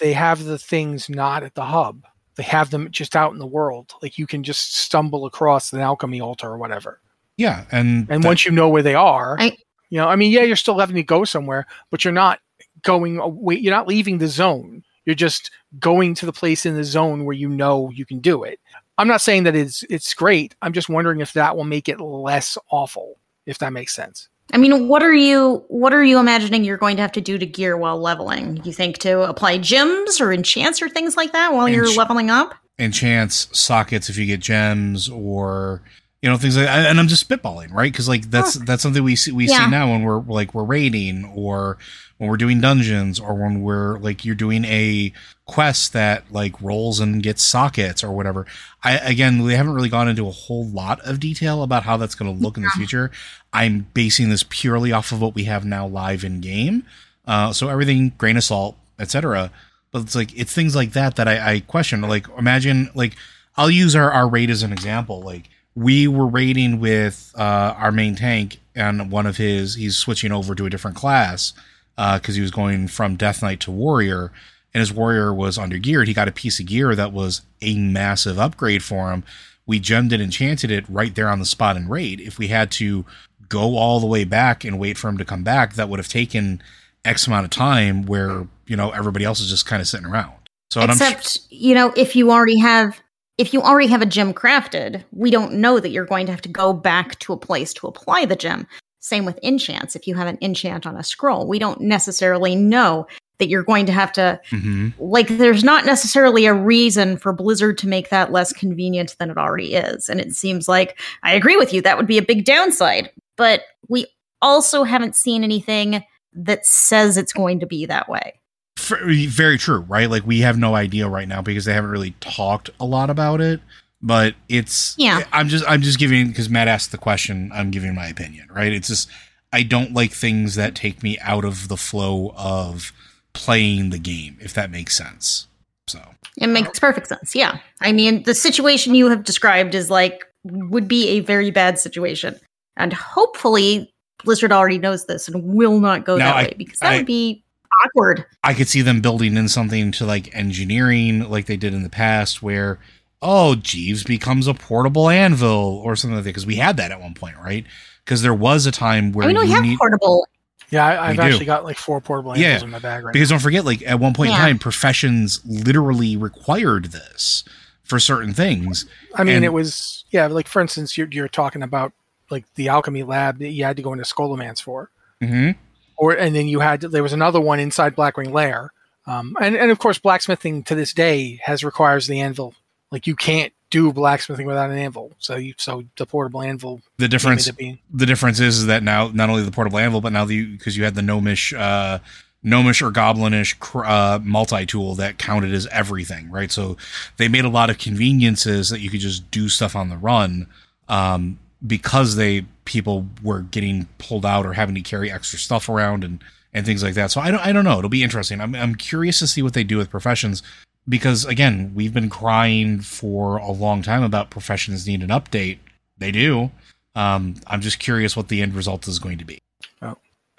they have the things not at the hub. They have them just out in the world. Like you can just stumble across an alchemy altar or whatever. yeah, and And that- once you know where they are, I- you know, I mean, yeah, you're still having to go somewhere, but you're not going away. You're not leaving the zone. You're just going to the place in the zone where you know you can do it. I'm not saying that it's it's great. I'm just wondering if that will make it less awful, if that makes sense. I mean, what are you what are you imagining you're going to have to do to gear while leveling? You think to apply gems or enchants or things like that while you're leveling up? enchants sockets if you get gems or you know things like and i'm just spitballing right? Because like that's that's something we see we Yeah. see now when we're like we're raiding or when we're doing dungeons or when we're like you're doing a quest that like rolls and gets sockets or whatever. I again we haven't really gone into a whole lot of detail about how that's going to look in the future. I'm basing this purely off of what we have now live in game. Uh so everything grain of salt etc but it's like it's things like that that i, I question. Like imagine like I'll use our, our raid as an example. Like we were raiding with uh, our main tank and one of his he's switching over to a different class because he was going from Death Knight to Warrior, and his Warrior was under geared. He got a piece of gear that was a massive upgrade for him. We gemmed it, enchanted it right there on the spot in raid. If we had to go all the way back and wait for him to come back, that would have taken X amount of time where you know everybody else is just kind of sitting around. So Except, you know, if you already have if you already have a gem crafted, we don't know that you're going to have to go back to a place to apply the gem. Same with enchants. If you have an enchant on a scroll, we don't necessarily know that you're going to have to Mhm. like there's not necessarily a reason for Blizzard to make that less convenient than it already is. And it seems like I agree with you, that would be a big downside. But we also haven't seen anything that says it's going to be that way. Very true, right? Like we have no idea right now because they haven't really talked a lot about it. But it's Yeah. I'm just I'm just giving because Matt asked the question. I'm giving my opinion, right? It's just I don't like things that take me out of the flow of playing the game, if that makes sense. So It makes perfect sense. Yeah. I mean, the situation you have described is like would be a very bad situation. And hopefully Blizzard already knows this and will not go No, that I- way because that I- would be awkward. I could see them building in something to like engineering, like they did in the past, where oh, Jeeves becomes a portable anvil or something like that. Because we had that at one point, right? Because there was a time where I mean, we you have need portable. Yeah, I, I've We do. actually got like four portable Yeah, in my bag right because don't forget, like at one point Yeah. in time, professions literally required this for certain things. I mean, and- it was yeah, like for instance, you're you're talking about like the alchemy lab that you had to go into Scholomance for, hmm or and then you had there was another one inside Blackwing Lair, um, and and of course blacksmithing to this day has requires the anvil. Like you can't do blacksmithing without an anvil, so you so the portable anvil The difference, the difference is, is that now not only the portable anvil, but now the because you had the gnomish, uh, gnomish or goblinish uh, multi tool that counted as everything, right? So they made a lot of conveniences that you could just do stuff on the run, um, because they people were getting pulled out or having to carry extra stuff around and and things like that. So I don't I don't know. It'll be interesting. I'm I'm curious to see what they do with professions because again, we've been crying for a long time about professions need an update. They do. Um, I'm just curious what the end result is going to be.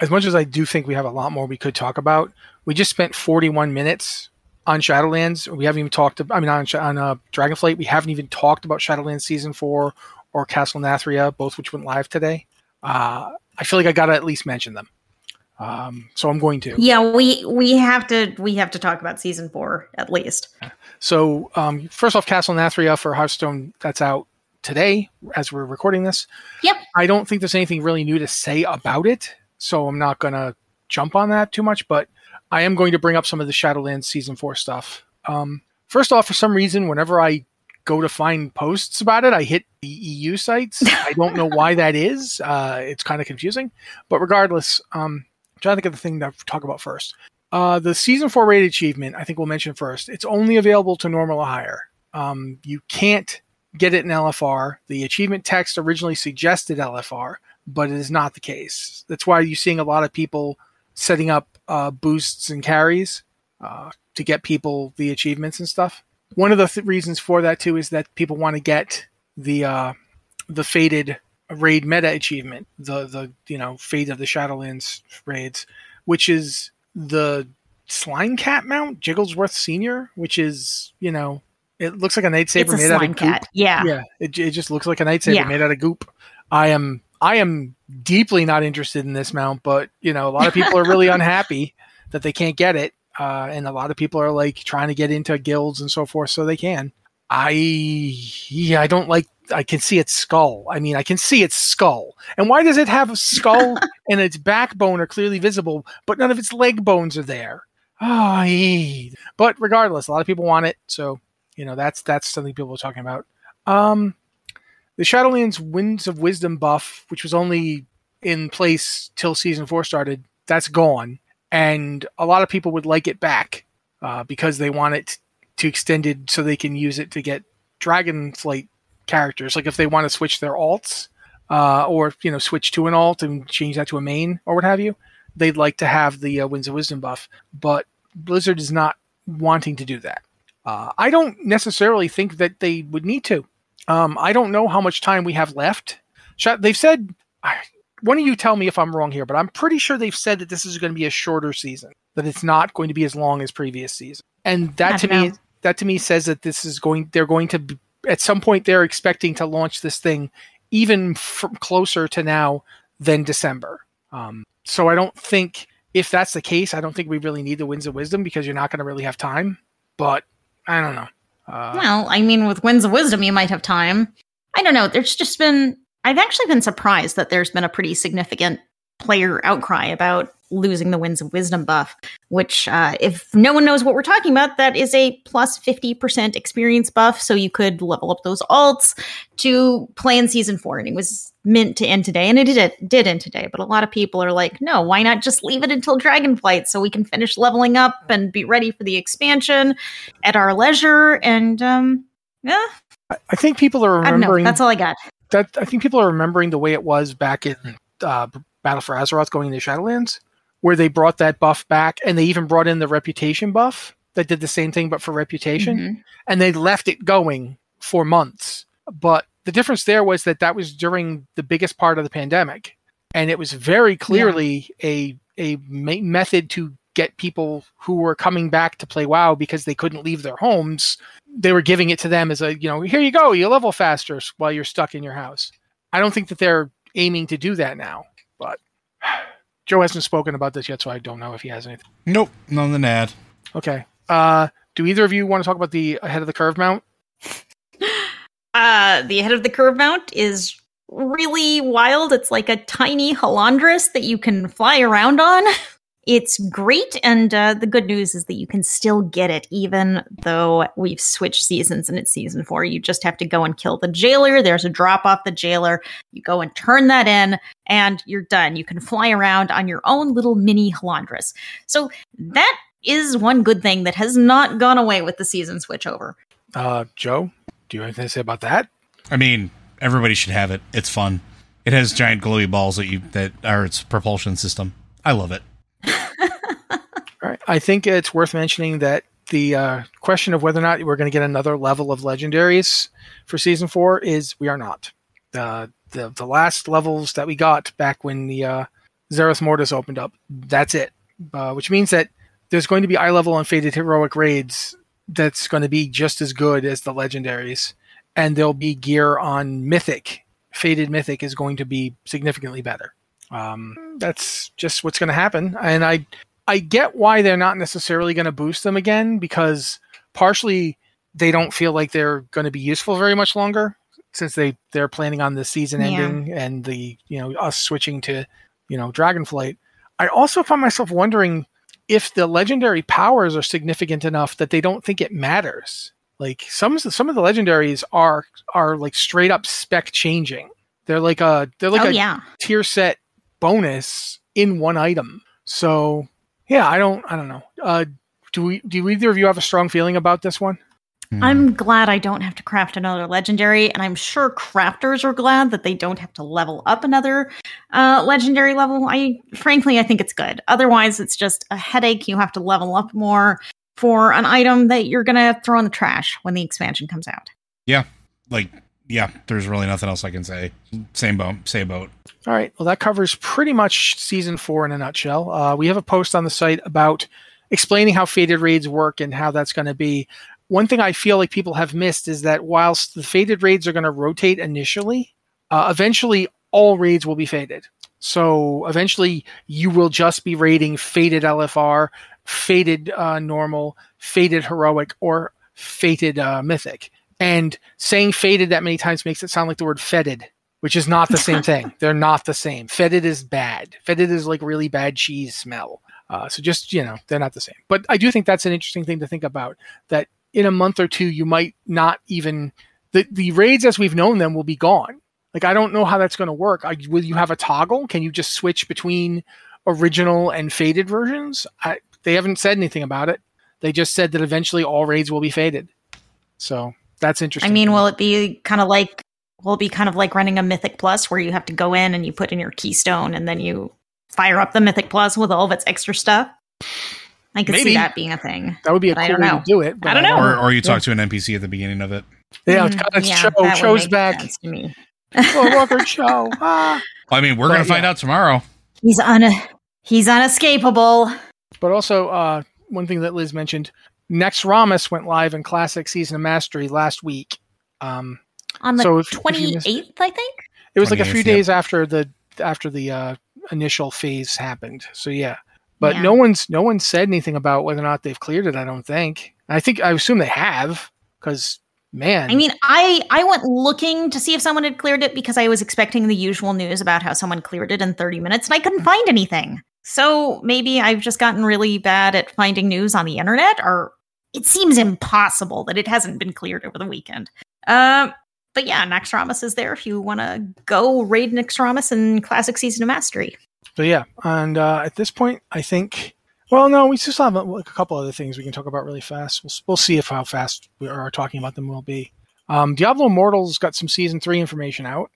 as much as I do think we have a lot more we could talk about, we just spent 41 minutes on Shadowlands. We haven't even talked. About, I mean, on on uh, Dragonflight, we haven't even talked about Shadowlands season four or Castle Nathria, both which went live today. Uh, I feel like I got to at least mention them. Um, so I'm going to. Yeah, we we have to we have to talk about season four at least. So um, first off, Castle Nathria for Hearthstone that's out today as we're recording this. Yep. I don't think there's anything really new to say about it, so I'm not gonna jump on that too much. But I am going to bring up some of the Shadowlands season four stuff. Um, first off, for some reason, whenever I go to find posts about it, I hit the EU sites. I don't know why that is. Uh, it's kind of confusing, but regardless, um, I'm trying to think of the thing to talk about first. Uh, the season four rated achievement, I think we'll mention first. It's only available to normal or higher. Um, you can't get it in LFR. The achievement text originally suggested LFR, but it is not the case. That's why you're seeing a lot of people setting up uh, boosts and carries uh, to get people the achievements and stuff. One of the th- reasons for that too is that people want to get the uh, the fated raid meta achievement, the the you know fate of the Shadowlands raids, which is the slime cat mount Jigglesworth Senior, which is you know it looks like a a made out of goop. cat. Yeah. Yeah, it, it just looks like a lightsaber Yeah. made out of goop. I am I am deeply not interested in this mount, but you know a lot of people are really unhappy that they can't get it, uh, and a lot of people are like trying to get into guilds and so forth so they can. I yeah, I don't like. I can see its skull. I mean, I can see its skull. And why does it have a skull and its backbone are clearly visible, but none of its leg bones are there? Oh, ee. but regardless, a lot of people want it, so you know that's that's something people are talking about. Um, the Shadowlands Winds of Wisdom buff, which was only in place till season four started, that's gone, and a lot of people would like it back uh, because they want it to extend it so they can use it to get Dragonflight characters. Like if they want to switch their alts, uh, or you know switch to an alt and change that to a main or what have you, they'd like to have the uh, Winds of Wisdom buff. But Blizzard is not wanting to do that. Uh, I don't necessarily think that they would need to. Um, I don't know how much time we have left. They've said, one of you tell me if I'm wrong here, but I'm pretty sure they've said that this is going to be a shorter season, that it's not going to be as long as previous season. And that to me, that to me says that this is going, they're going to, be, at some point, they're expecting to launch this thing even from closer to now than December. Um, so I don't think if that's the case, I don't think we really need the Winds of Wisdom because you're not going to really have time. But I don't know. Uh, well, I mean, with Winds of Wisdom, you might have time. I don't know. There's just been, I've actually been surprised that there's been a pretty significant player outcry about losing the Winds of Wisdom buff, which, uh, if no one knows what we're talking about, that is a plus 50% experience buff. So you could level up those alts to play in season four. And it was meant to end today, and it did, did end today. But a lot of people are like, no, why not just leave it until Dragonflight so we can finish leveling up and be ready for the expansion at our leisure? And, um, yeah. I think people are remembering. That's all I got. That I think people are remembering the way it was back in uh, Battle for Azeroth going into Shadowlands where they brought that buff back and they even brought in the reputation buff that did the same thing but for reputation mm-hmm. and they left it going for months but the difference there was that that was during the biggest part of the pandemic and it was very clearly yeah. a a method to get people who were coming back to play WoW because they couldn't leave their homes. They were giving it to them as a, you know, here you go, you level faster while you're stuck in your house. I don't think that they're aiming to do that now, but Joe hasn't spoken about this yet, so I don't know if he has anything. Nope, nothing to add. Okay. Uh, do either of you want to talk about the ahead of the curve mount? Uh, the ahead of the curve mount is really wild. It's like a tiny Halondrus that you can fly around on. It's great, and uh, the good news is that you can still get it, even though we've switched seasons and it's season four. You just have to go and kill the jailer. There's a drop off the jailer. You go and turn that in, and you're done. You can fly around on your own little mini Halondrus. So that is one good thing that has not gone away with the season switchover. Uh, Joe, do you have anything to say about that? I mean, everybody should have it. It's fun. It has giant glowy balls that you that are its propulsion system. I love it. I think it's worth mentioning that the uh, question of whether or not we're going to get another level of legendaries for season four is we are not. The the, the last levels that we got back when the uh, Mortis opened up, that's it. Uh, which means that there's going to be eye level and Fated Heroic raids that's going to be just as good as the legendaries, and there'll be gear on Mythic. Fated Mythic is going to be significantly better. Um, that's just what's going to happen. And I I get why they're not necessarily going to boost them again because partially they don't feel like they're going to be useful very much longer since they they're planning on the season yeah. ending and the you know us switching to you know Dragonflight. I also find myself wondering if the legendary powers are significant enough that they don't think it matters. Like some some of the legendaries are are like straight up spec changing. They're like a they're like oh, a yeah. tier set bonus in one item. So yeah, I don't I don't know. Uh, do we do either of you have a strong feeling about this one? Hmm. I'm glad I don't have to craft another legendary, and I'm sure crafters are glad that they don't have to level up another uh, legendary level. I frankly I think it's good. Otherwise, it's just a headache. You have to level up more for an item that you're gonna throw in the trash when the expansion comes out. Yeah, like yeah, there's really nothing else I can say. Same boat, same boat. All right. Well, that covers pretty much season four in a nutshell. Uh, we have a post on the site about explaining how fated raids work and how that's going to be. One thing I feel like people have missed is that whilst the fated raids are going to rotate initially, uh, eventually all raids will be fated. So eventually you will just be raiding fated LFR, fated uh, normal, fated heroic, or fated uh, mythic and saying fated that many times makes it sound like the word fetid, which is not the same thing. They're not the same. Fetid is bad. Fetid is like really bad cheese smell. Uh, so just, you know, they're not the same. But I do think that's an interesting thing to think about that in a month or two, you might not even the the raids as we've known them will be gone. Like I don't know how that's going to work. I, will you have a toggle? Can you just switch between original and fated versions? I, they haven't said anything about it. They just said that eventually all raids will be fated. So that's interesting. I mean, will it be kind of like will it be kind of like running a Mythic Plus where you have to go in and you put in your keystone and then you fire up the Mythic Plus with all of its extra stuff? I could Maybe. see that being a thing. that would be a but I cool don't way know. to do it. but I don't know. Or, or you talk to an NPC at the beginning of it. Yeah, it's, Mm, it's yeah, Cho. that would Cho's make back. sense to me. oh, Walker Cho. Ah. Well, I mean, we're gonna find yeah. out tomorrow. He's un he's unescapable. But also, uh, one thing that Liz mentioned, Naxxramas went live in Classic Season of Mastery last week. Um, On the So if- if missed- I think. it was like a few yep. days after the after the uh, initial phase happened. So yeah, but Yeah. no one's no one said anything about whether or not they've cleared it. I don't think. I think I assume they have because man, I mean, I I went looking to see if someone had cleared it because I was expecting the usual news about how someone cleared it in 30 minutes and I couldn't find anything. So maybe I've just gotten really bad at finding news on the internet or it seems impossible that it hasn't been cleared over the weekend. Um but yeah, Naxxramas is there if you want to go raid Naxxramas in Classic Season of Mastery. So yeah, and uh, at this point, I think. Well, no, we still have uh, a couple other things we can talk about really fast. We'll, we'll see if how fast we are talking about them will be. Um, Diablo Immortal's got some season three information out.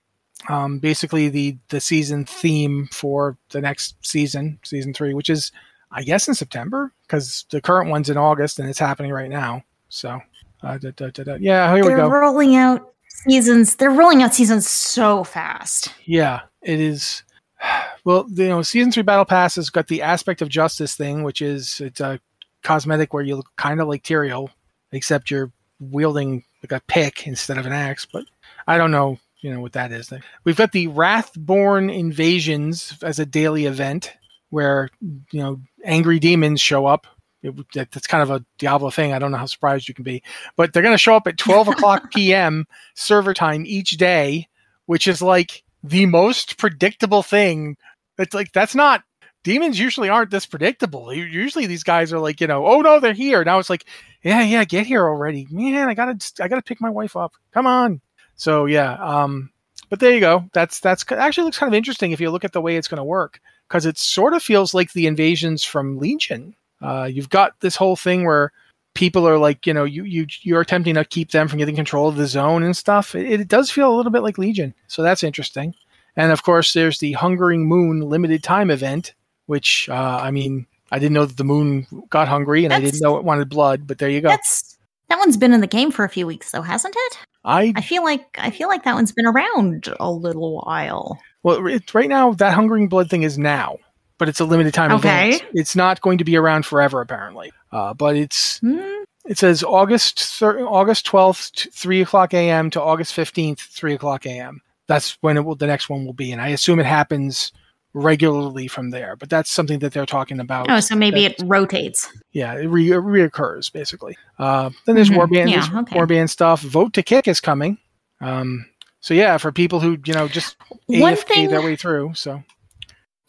Um, basically, the the season theme for the next season, season three, which is I guess in September because the current one's in August and it's happening right now. So, uh, da, da, da, yeah, here we They're go. rolling out seasons. They're rolling out seasons so fast. Yeah, it is. Well, you know, season three battle pass has got the aspect of justice thing, which is it's a cosmetic where you look kind of like Tyrael, except you're wielding like a pick instead of an axe. But I don't know, you know, what that is. We've got the Wrathborn invasions as a daily event, where you know angry demons show up. It, that, that's kind of a Diablo thing. I don't know how surprised you can be, but they're going to show up at 12 o'clock p.m. server time each day, which is like the most predictable thing. It's like that's not demons usually aren't this predictable. Usually these guys are like, you know, oh no, they're here. Now it's like, yeah, yeah, get here already. Man, I gotta I gotta pick my wife up. Come on. So yeah, um, but there you go. That's that's actually looks kind of interesting if you look at the way it's going to work because it sort of feels like the invasions from Legion. Uh, you've got this whole thing where people are like, you know, you you you're attempting to keep them from getting control of the zone and stuff. It, it does feel a little bit like Legion, so that's interesting. And of course, there's the Hungering Moon limited time event, which uh, I mean, I didn't know that the moon got hungry, and I didn't know it wanted blood. But there you go. That's that one's been in the game for a few weeks though, hasn't it? I I feel like I feel like that one's been around a little while. well, it's right now that Hungering Blood thing is now, but it's a limited time Okay. event. It's not going to be around forever, apparently. Uh, but it's Hmm. it says August thir- August twelfth, three o'clock a.m. to August fifteenth, three o'clock a.m. That's when it will. The next one will be, and I assume it happens regularly from there. But that's something that they're talking about. Oh, so maybe that- it rotates. yeah, it, re- it reoccurs basically. Uh, then there's Mhm. warband, Yeah, there's okay. warband stuff. Vote to kick is coming. Um, so yeah, for people who you know just One AFK thing- their way through. So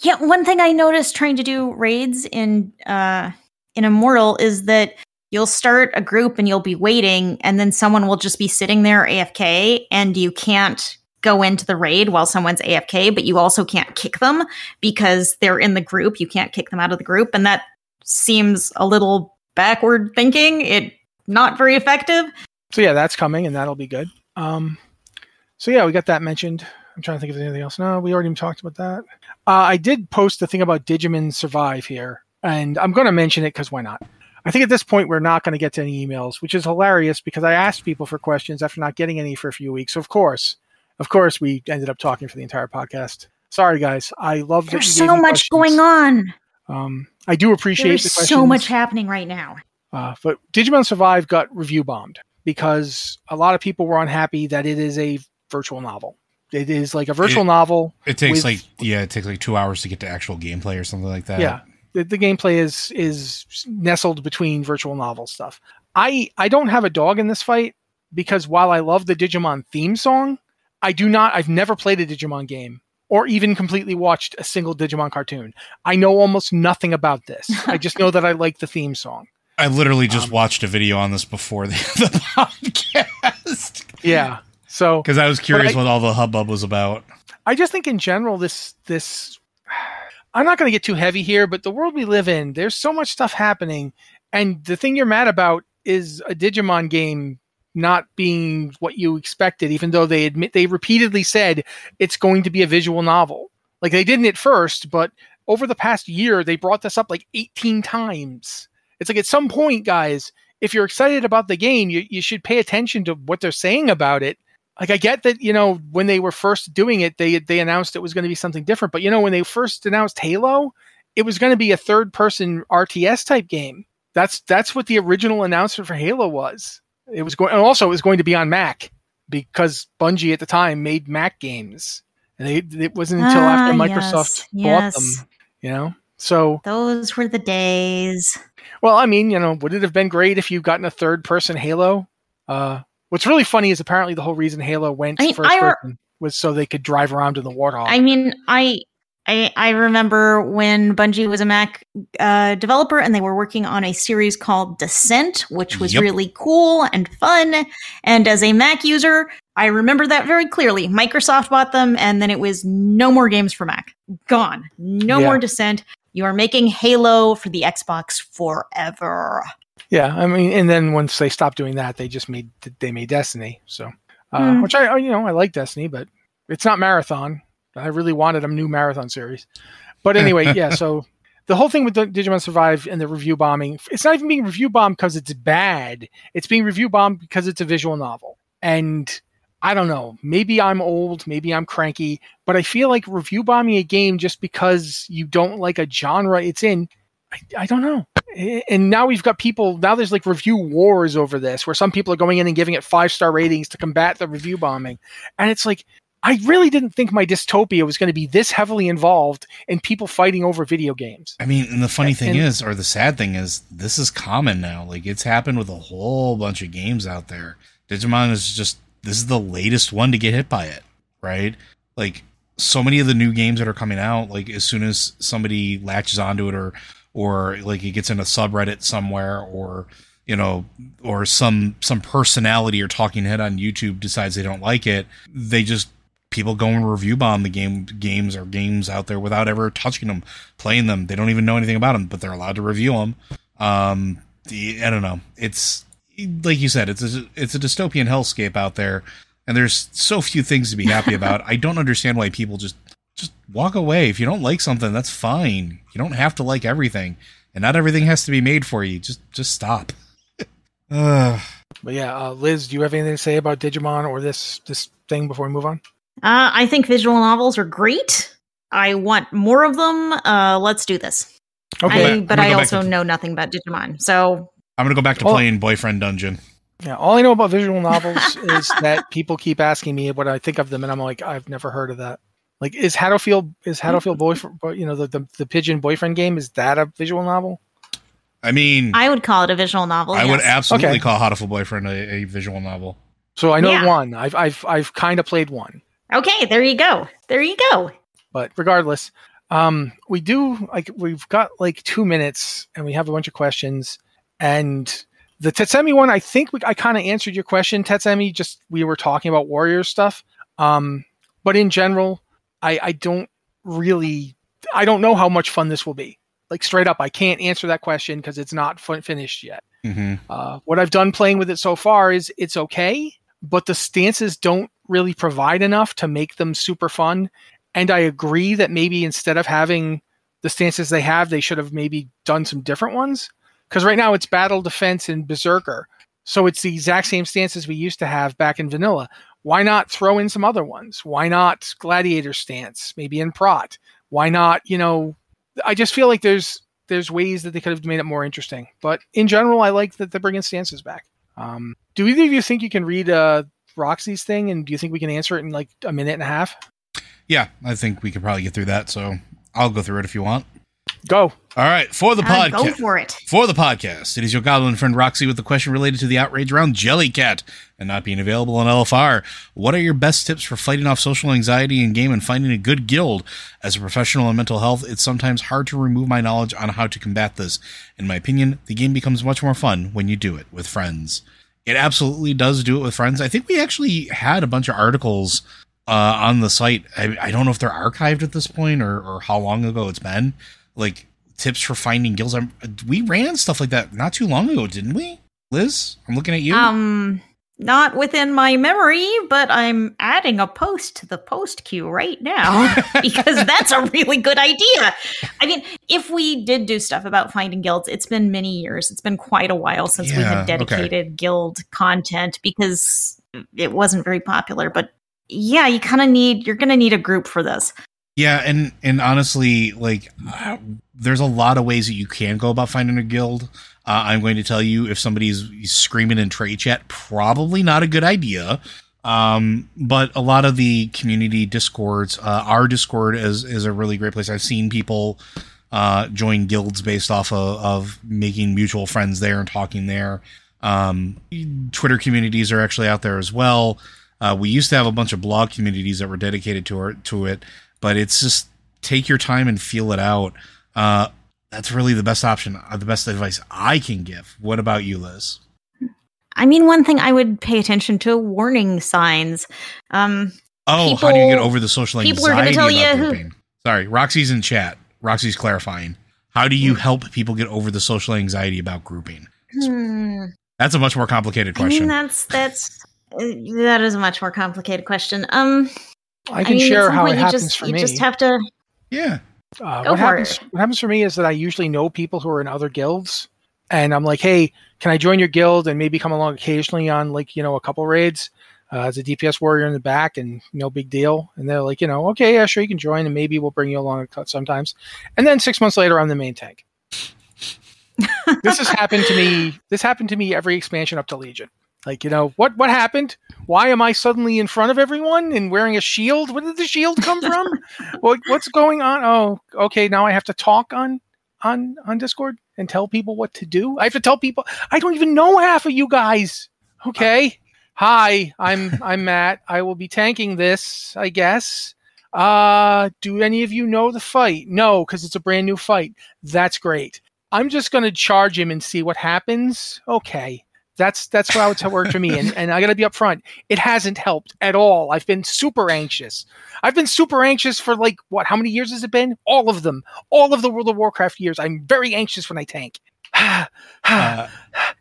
Yeah, one thing I noticed trying to do raids in uh in Immortal is that you'll start a group and you'll be waiting and then someone will just be sitting there AFK and you can't go into the raid while someone's AFK, but you also can't kick them because they're in the group. You can't kick them out of the group and that seems a little backward thinking. It not very effective. so yeah, that's coming and that'll be good. Um, so yeah, we got that mentioned. I'm trying to think of anything else. No, we already talked about that. Uh, I did post the thing about Digimon Survive here, and I'm going to mention it because why not? I think at this point we're not going to get to any emails, which is hilarious because I asked people for questions after not getting any for a few weeks. Of course, of course, we ended up talking for the entire podcast. Sorry, guys. I love that There's you gave so me much questions. going on. Um, I do appreciate There's the questions. so much happening right now. Uh, but Digimon Survive got review bombed because a lot of people were unhappy that it is a virtual novel. It is like a virtual It- novel. It takes with- like yeah, it takes like two hours to get to actual gameplay or something like that. Yeah, the, the gameplay is is nestled between virtual novel stuff. I I don't have a dog in this fight because while I love the Digimon theme song, I do not. I've never played a Digimon game or even completely watched a single Digimon cartoon. I know almost nothing about this. I just know that I like the theme song. I literally just Um, watched a video on this before the, the podcast. yeah. So Because I was curious I- what all the hubbub was about. I just think in general this this I'm not going to get too heavy here, but the world we live in, there's so much stuff happening, and the thing you're mad about is a Digimon game not being what you expected, even though they admit they repeatedly said it's going to be a visual novel. Like they didn't at first, but over the past year they brought this up like 18 times. It's like at some point, guys, if you're excited about the game, you, you should pay attention to what they're saying about it like I get that you know when they were first doing it, they they announced it was going to be something different. But you know when they first announced Halo, it was going to be a third person RTS type game. That's that's what the original announcement for Halo was. It was going, and also it was going to be on Mac because Bungie at the time made Mac games, and they, it wasn't until Ah, after Microsoft yes, bought yes. them. You know, so Those were the days. well, I mean, you know, would it have been great if you'd gotten a third person Halo? Uh, what's really funny is apparently the whole reason Halo went I mean, first I person was so they could drive around in the Warthog. I mean, I I I remember when Bungie was a Mac uh, developer and they were working on a series called Descent, which was Yep. really cool and fun. And as a Mac user, I remember that very clearly. Microsoft bought them, and then it was no more games for Mac. Gone. No Yeah. more Descent. You are making Halo for the Xbox forever. yeah, I mean, and then once they stopped doing that, they just made they made Destiny. So, uh, Hmm. which I- you know I like Destiny, but it's not Marathon. I really wanted a new Marathon series, but anyway, yeah. So the whole thing with the Digimon Survive and the review bombing, it's not even being review bombed because it's bad. It's being review bombed because it's a visual novel. And I don't know, maybe I'm old, maybe I'm cranky, but I feel like review bombing a game just because you don't like a genre it's in, I, I don't know. And now we've got people, now there's like review wars over this, where some people are going in and giving it five star ratings to combat the review bombing. And it's like, I really didn't think my dystopia was going to be this heavily involved in people fighting over video games. I mean, and the funny thing And- is, or the sad thing is, this is common now. Like it's happened with a whole bunch of games out there. Digimon is just this is the latest one to get hit by it, right? Like so many of the new games that are coming out, like as soon as somebody latches onto it or or like it gets in a subreddit somewhere or you know or some some personality or talking head on YouTube decides they don't like it, they just people go and review bomb the game games or games out there without ever touching them, playing them. They don't even know anything about them, but they're allowed to review them. Um, I don't know. It's like you said, it's a, it's a dystopian hellscape out there, and there's so few things to be happy about. I don't understand why people just just walk away. If you don't like something, that's fine. You don't have to like everything, and not everything has to be made for you. Just just stop. Ugh. But yeah, uh, Liz, do you have anything to say about Digimon or this this thing before we move on? Uh, I think visual novels are great. I want more of them. Uh, let's do this. Okay. I, but I also to- know nothing about Digimon. So I'm gonna go back to Oh. playing Boyfriend Dungeon. Yeah, all I know about visual novels is that people keep asking me what I think of them, and I'm like, I've never heard of that. Like, is Hatoful is Hatoful boyfriend? You know, the, the the pigeon boyfriend game is that a visual novel? I mean, I would call it a visual novel. I would absolutely Okay. call Hatoful Boyfriend a, a visual novel. So I know Yeah. one. I've I've I've kind of played one, Okay, there you go. There you go. but regardless, um, we do like we've got like two minutes, and we have a bunch of questions, and the Tetsemi one, I think we, I kind of answered your question, Tetsemi. Just we were talking about warrior stuff, um, but in general, I I don't really I don't know how much fun this will be. Like straight up, I can't answer that question because it's not fin- finished yet. hmm Uh, what I've done playing with it so far is it's okay, but the stances don't really provide enough to make them super fun. And I agree that maybe instead of having the stances they have, they should have maybe done some different ones. Because right now it's battle, defense, and berserker. So it's the exact same stances we used to have back in vanilla. Why not throw in some other ones? Why not gladiator stance, maybe in prot? Why not, you know, I just feel like there's there's ways that they could have made it more interesting. But in general, I like that they're bringing stances back. Um, do either of you think you can read uh, Roxy's thing, and do you think we can answer it in like a minute and a half? Yeah, I think we could probably get through that. So I'll go through it if you want. Go. All right, for the Uh, go podcast. for it. For the podcast, it is your goblin friend Roxy with the question related to the outrage around Jellycat and not being available on LFR. What are your best tips for fighting off social anxiety in game and finding a good guild? As a professional in mental health, it's sometimes hard to remove my knowledge on how to combat this. In my opinion, the game becomes much more fun when you do it with friends. It absolutely does do it with friends. I think we actually had a bunch of articles uh, on the site. I, I don't know if they're archived at this point or, or how long ago it's been. Like tips for finding guilds. I'm, we ran stuff like that not too long ago, didn't we? Liz, I'm looking at you. Um, not within my memory, but I'm adding a post to the post queue right now because that's a really good idea. I mean, if we did do stuff about finding guilds, it's been many years. It's been quite a while since we Yeah, had dedicated guild content because it wasn't very popular. But yeah, you kind of need, you're going to need a group for this. Yeah, and and honestly, like, uh, there's a lot of ways that you can go about finding a guild. Uh, I'm going to tell you, if somebody's screaming in trade chat, probably not a good idea. Um, but a lot of the community discords, uh, our Discord is is a really great place. I've seen people uh, join guilds based off of, of making mutual friends there and talking there. Um, Twitter communities are actually out there as well. Uh, we used to have a bunch of blog communities that were dedicated to our, to it, but it's just take your time and feel it out. Uh, that's really the best option, uh, the best advice I can give. What about you, Liz? I mean, one thing I would pay attention to warning signs. Um, Oh, how do you get over the social anxiety people are gonna tell about you who- grouping? Sorry, Roxy's in chat. Roxy's clarifying. How do you help people get over the social anxiety about grouping? hmm. That's a much more complicated I mean, question. that's that's uh, that is a much more complicated question. Um, I can mean, share how it you happens just, for you me. just have to. yeah. Uh, what happens? it. What happens for me is that I usually know people who are in other guilds, and I'm like, "Hey, can I join your guild and maybe come along occasionally on like you know a couple raids uh, as a DPS warrior in the back and no big deal." And they're like, "You know, okay, yeah, sure, you can join, and maybe we'll bring you along sometimes." And then six months later, I'm the main tank. this has happened to me. This happened to me every expansion up to Legion. Like, you know, what what happened? Why am I suddenly in front of everyone and wearing a shield? Where did the shield come from? what, what's going on? Oh, okay. Now I have to talk on on on Discord and tell people what to do. I have to tell people. I don't even know half of you guys. Okay. Hi, I'm I'm Matt. I will be tanking this, I guess. Uh, do any of you know the fight? No, because it's a brand new fight. That's great. I'm just gonna charge him and see what happens. Okay. That's that's how it's worked for me. And, and I gotta be upfront. It hasn't helped at all. I've been super anxious. I've been super anxious for like what? How many years has it been? All of them. All of the World of Warcraft years. I'm very anxious when I tank. Uh,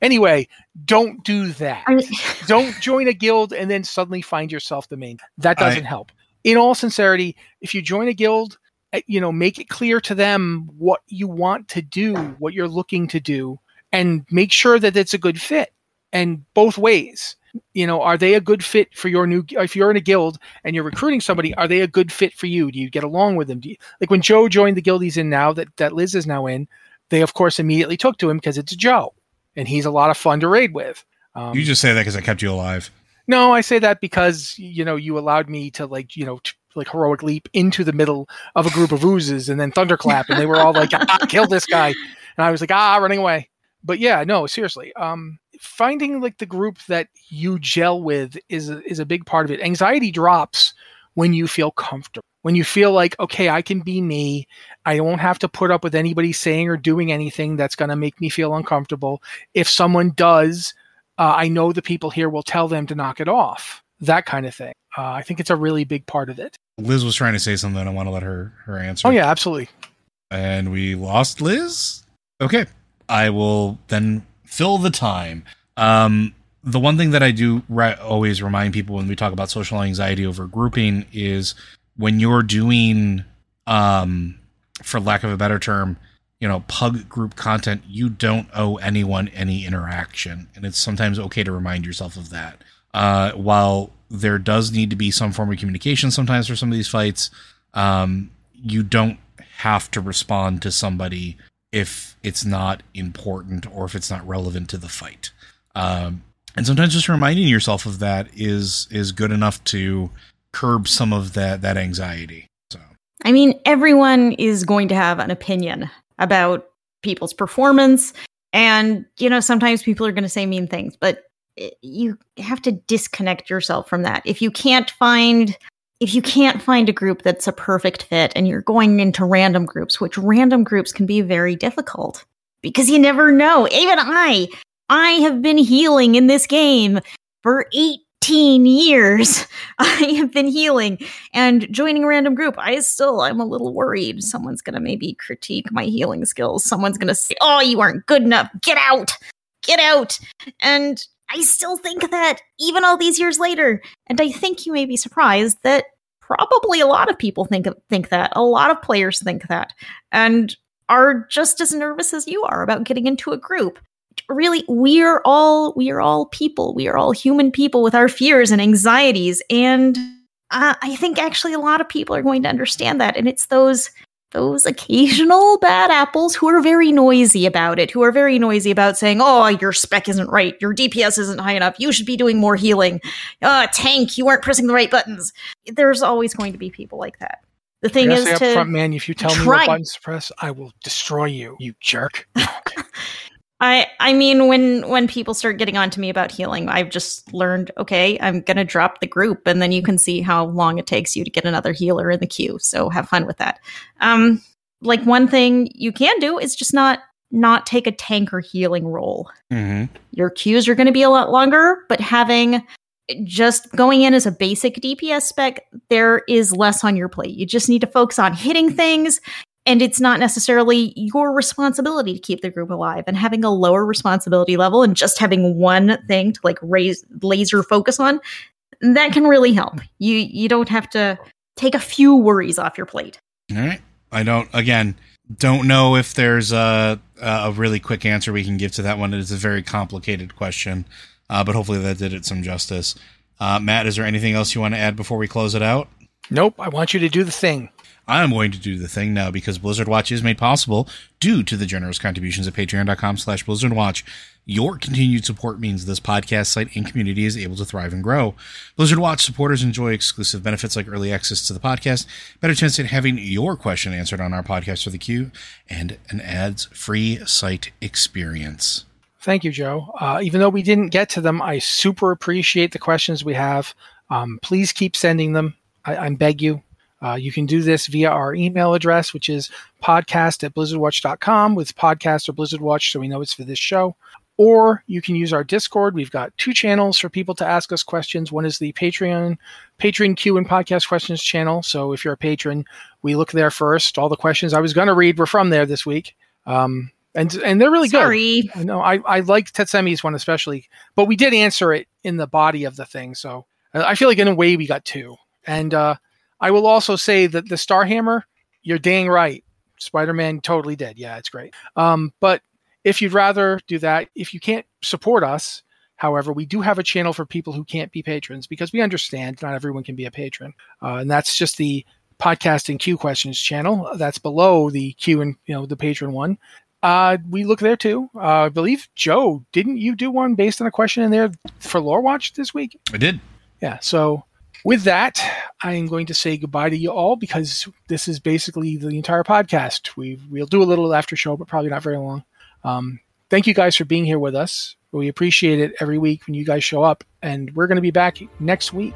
anyway, don't do that. I mean, don't join a guild and then suddenly find yourself the main. That doesn't help. In all sincerity, if you join a guild, eh, you know, make it clear to them what you want to do, what you're looking to do, and make sure that it's a good fit. And both ways, you know, are they a good fit for your new? If you're in a guild and you're recruiting somebody, are they a good fit for you? Do you get along with them? Do you, like when Joe joined the guild he's in now, that that Liz is now in, they of course immediately took to him because it's Joe, and he's a lot of fun to raid with. Um, you just say that because I kept you alive. no, I say that because you know you allowed me to like you know like heroic leap into the middle of a group of oozes and then thunderclap, and they were all like, ah, "Kill this guy," and I was like, "Ah, running away." But yeah, no, seriously, um, finding like the group that you gel with is a, is a big part of it. Anxiety drops when you feel comfortable, when you feel like, okay, I can be me. I won't have to put up with anybody saying or doing anything that's going to make me feel uncomfortable. If someone does, uh, I know the people here will tell them to knock it off. That kind of thing. Uh, I think it's a really big part of it. Liz was trying to say something. I want to let her her answer. Oh yeah, absolutely. and we lost Liz. Okay, I will then fill the time. Um, the one thing that I do always remind people when we talk about social anxiety over grouping is when you're doing, um, for lack of a better term, you know, pug group content, you don't owe anyone any interaction, and it's sometimes okay to remind yourself of that. Uh, while there does need to be some form of communication sometimes for some of these fights, um, you don't have to respond to somebody if it's not important or if it's not relevant to the fight. Um, and sometimes just reminding yourself of that is is good enough to curb some of that that anxiety. So I mean, everyone is going to have an opinion about people's performance, and you know, sometimes people are going to say mean things, but you have to disconnect yourself from that. If you can't find if you can't find a group that's a perfect fit and you're going into random groups, which random groups can be very difficult because you never know. Even I, I have been healing in this game for 18 years. I have been healing and joining a random group. I still, I'm a little worried. Someone's going to maybe critique my healing skills. Someone's going to say, oh, you aren't good enough. Get out. Get out. And I still think that even all these years later. And I think you may be surprised that probably a lot of people think think that. A lot of players think that. And are just as nervous as you are about getting into a group really we are all we are all people we are all human people with our fears and anxieties and uh, i think actually a lot of people are going to understand that and it's those those occasional bad apples who are very noisy about it who are very noisy about saying oh your spec isn't right your dps isn't high enough you should be doing more healing uh tank you weren't pressing the right buttons there's always going to be people like that the thing is up to front, man. If you tell try- me what buttons to press, I will destroy you. You jerk. I I mean when when people start getting on to me about healing, I've just learned, okay, I'm gonna drop the group and then you can see how long it takes you to get another healer in the queue. So have fun with that. Um like one thing you can do is just not not take a tank or healing role. Mm-hmm. Your queues are going to be a lot longer, but having just going in as a basic DPS spec, there is less on your plate. You just need to focus on hitting things, and it's not necessarily your responsibility to keep the group alive. And having a lower responsibility level and just having one thing to like raise laser focus on, that can really help. You you don't have to take a few worries off your plate. All right. I don't. Again, don't know if there's a a really quick answer we can give to that one. It is a very complicated question, uh, but hopefully that did it some justice. Uh, Matt, is there anything else you want to add before we close it out? nope. I want you to do the thing. I'm going to do the thing now because Blizzard Watch is made possible due to the generous contributions at patreon.com slash Blizzard Watch. Your continued support means this podcast site and community is able to thrive and grow. Blizzard Watch supporters enjoy exclusive benefits like early access to the podcast, better chance at having your question answered on our podcast for the queue, and an ads-free site experience. Thank you, Joe. Uh, even though we didn't get to them, I super appreciate the questions we have. Um, please keep sending them. I, I beg you. Uh, you can do this via our email address, which is podcast at blizzardwatch.com with podcast or Blizzard Watch, so we know it's for this show. Or you can use our Discord. We've got two channels for people to ask us questions. One is the Patreon, Patreon Q and Podcast Questions channel. So if you're a patron, we look there first. All the questions I was going to read were from there this week. Um, and and they're really Sorry. good. I know I, I like Tetsemi's one especially, but we did answer it in the body of the thing. So I feel like in a way we got two. And uh, I will also say that the Starhammer, you're dang right. Spider Man totally did. Yeah, it's great. Um, but if you'd rather do that, if you can't support us, however, we do have a channel for people who can't be patrons because we understand not everyone can be a patron, uh, and that's just the podcast and Q questions channel. That's below the Q and you know the patron one. Uh, we look there too. Uh, I believe Joe, didn't you do one based on a question in there for Lore Watch this week? I did. Yeah. So with that, I am going to say goodbye to you all because this is basically the entire podcast. We we'll do a little after show, but probably not very long. Um, thank you guys for being here with us. We appreciate it every week when you guys show up, and we're going to be back next week.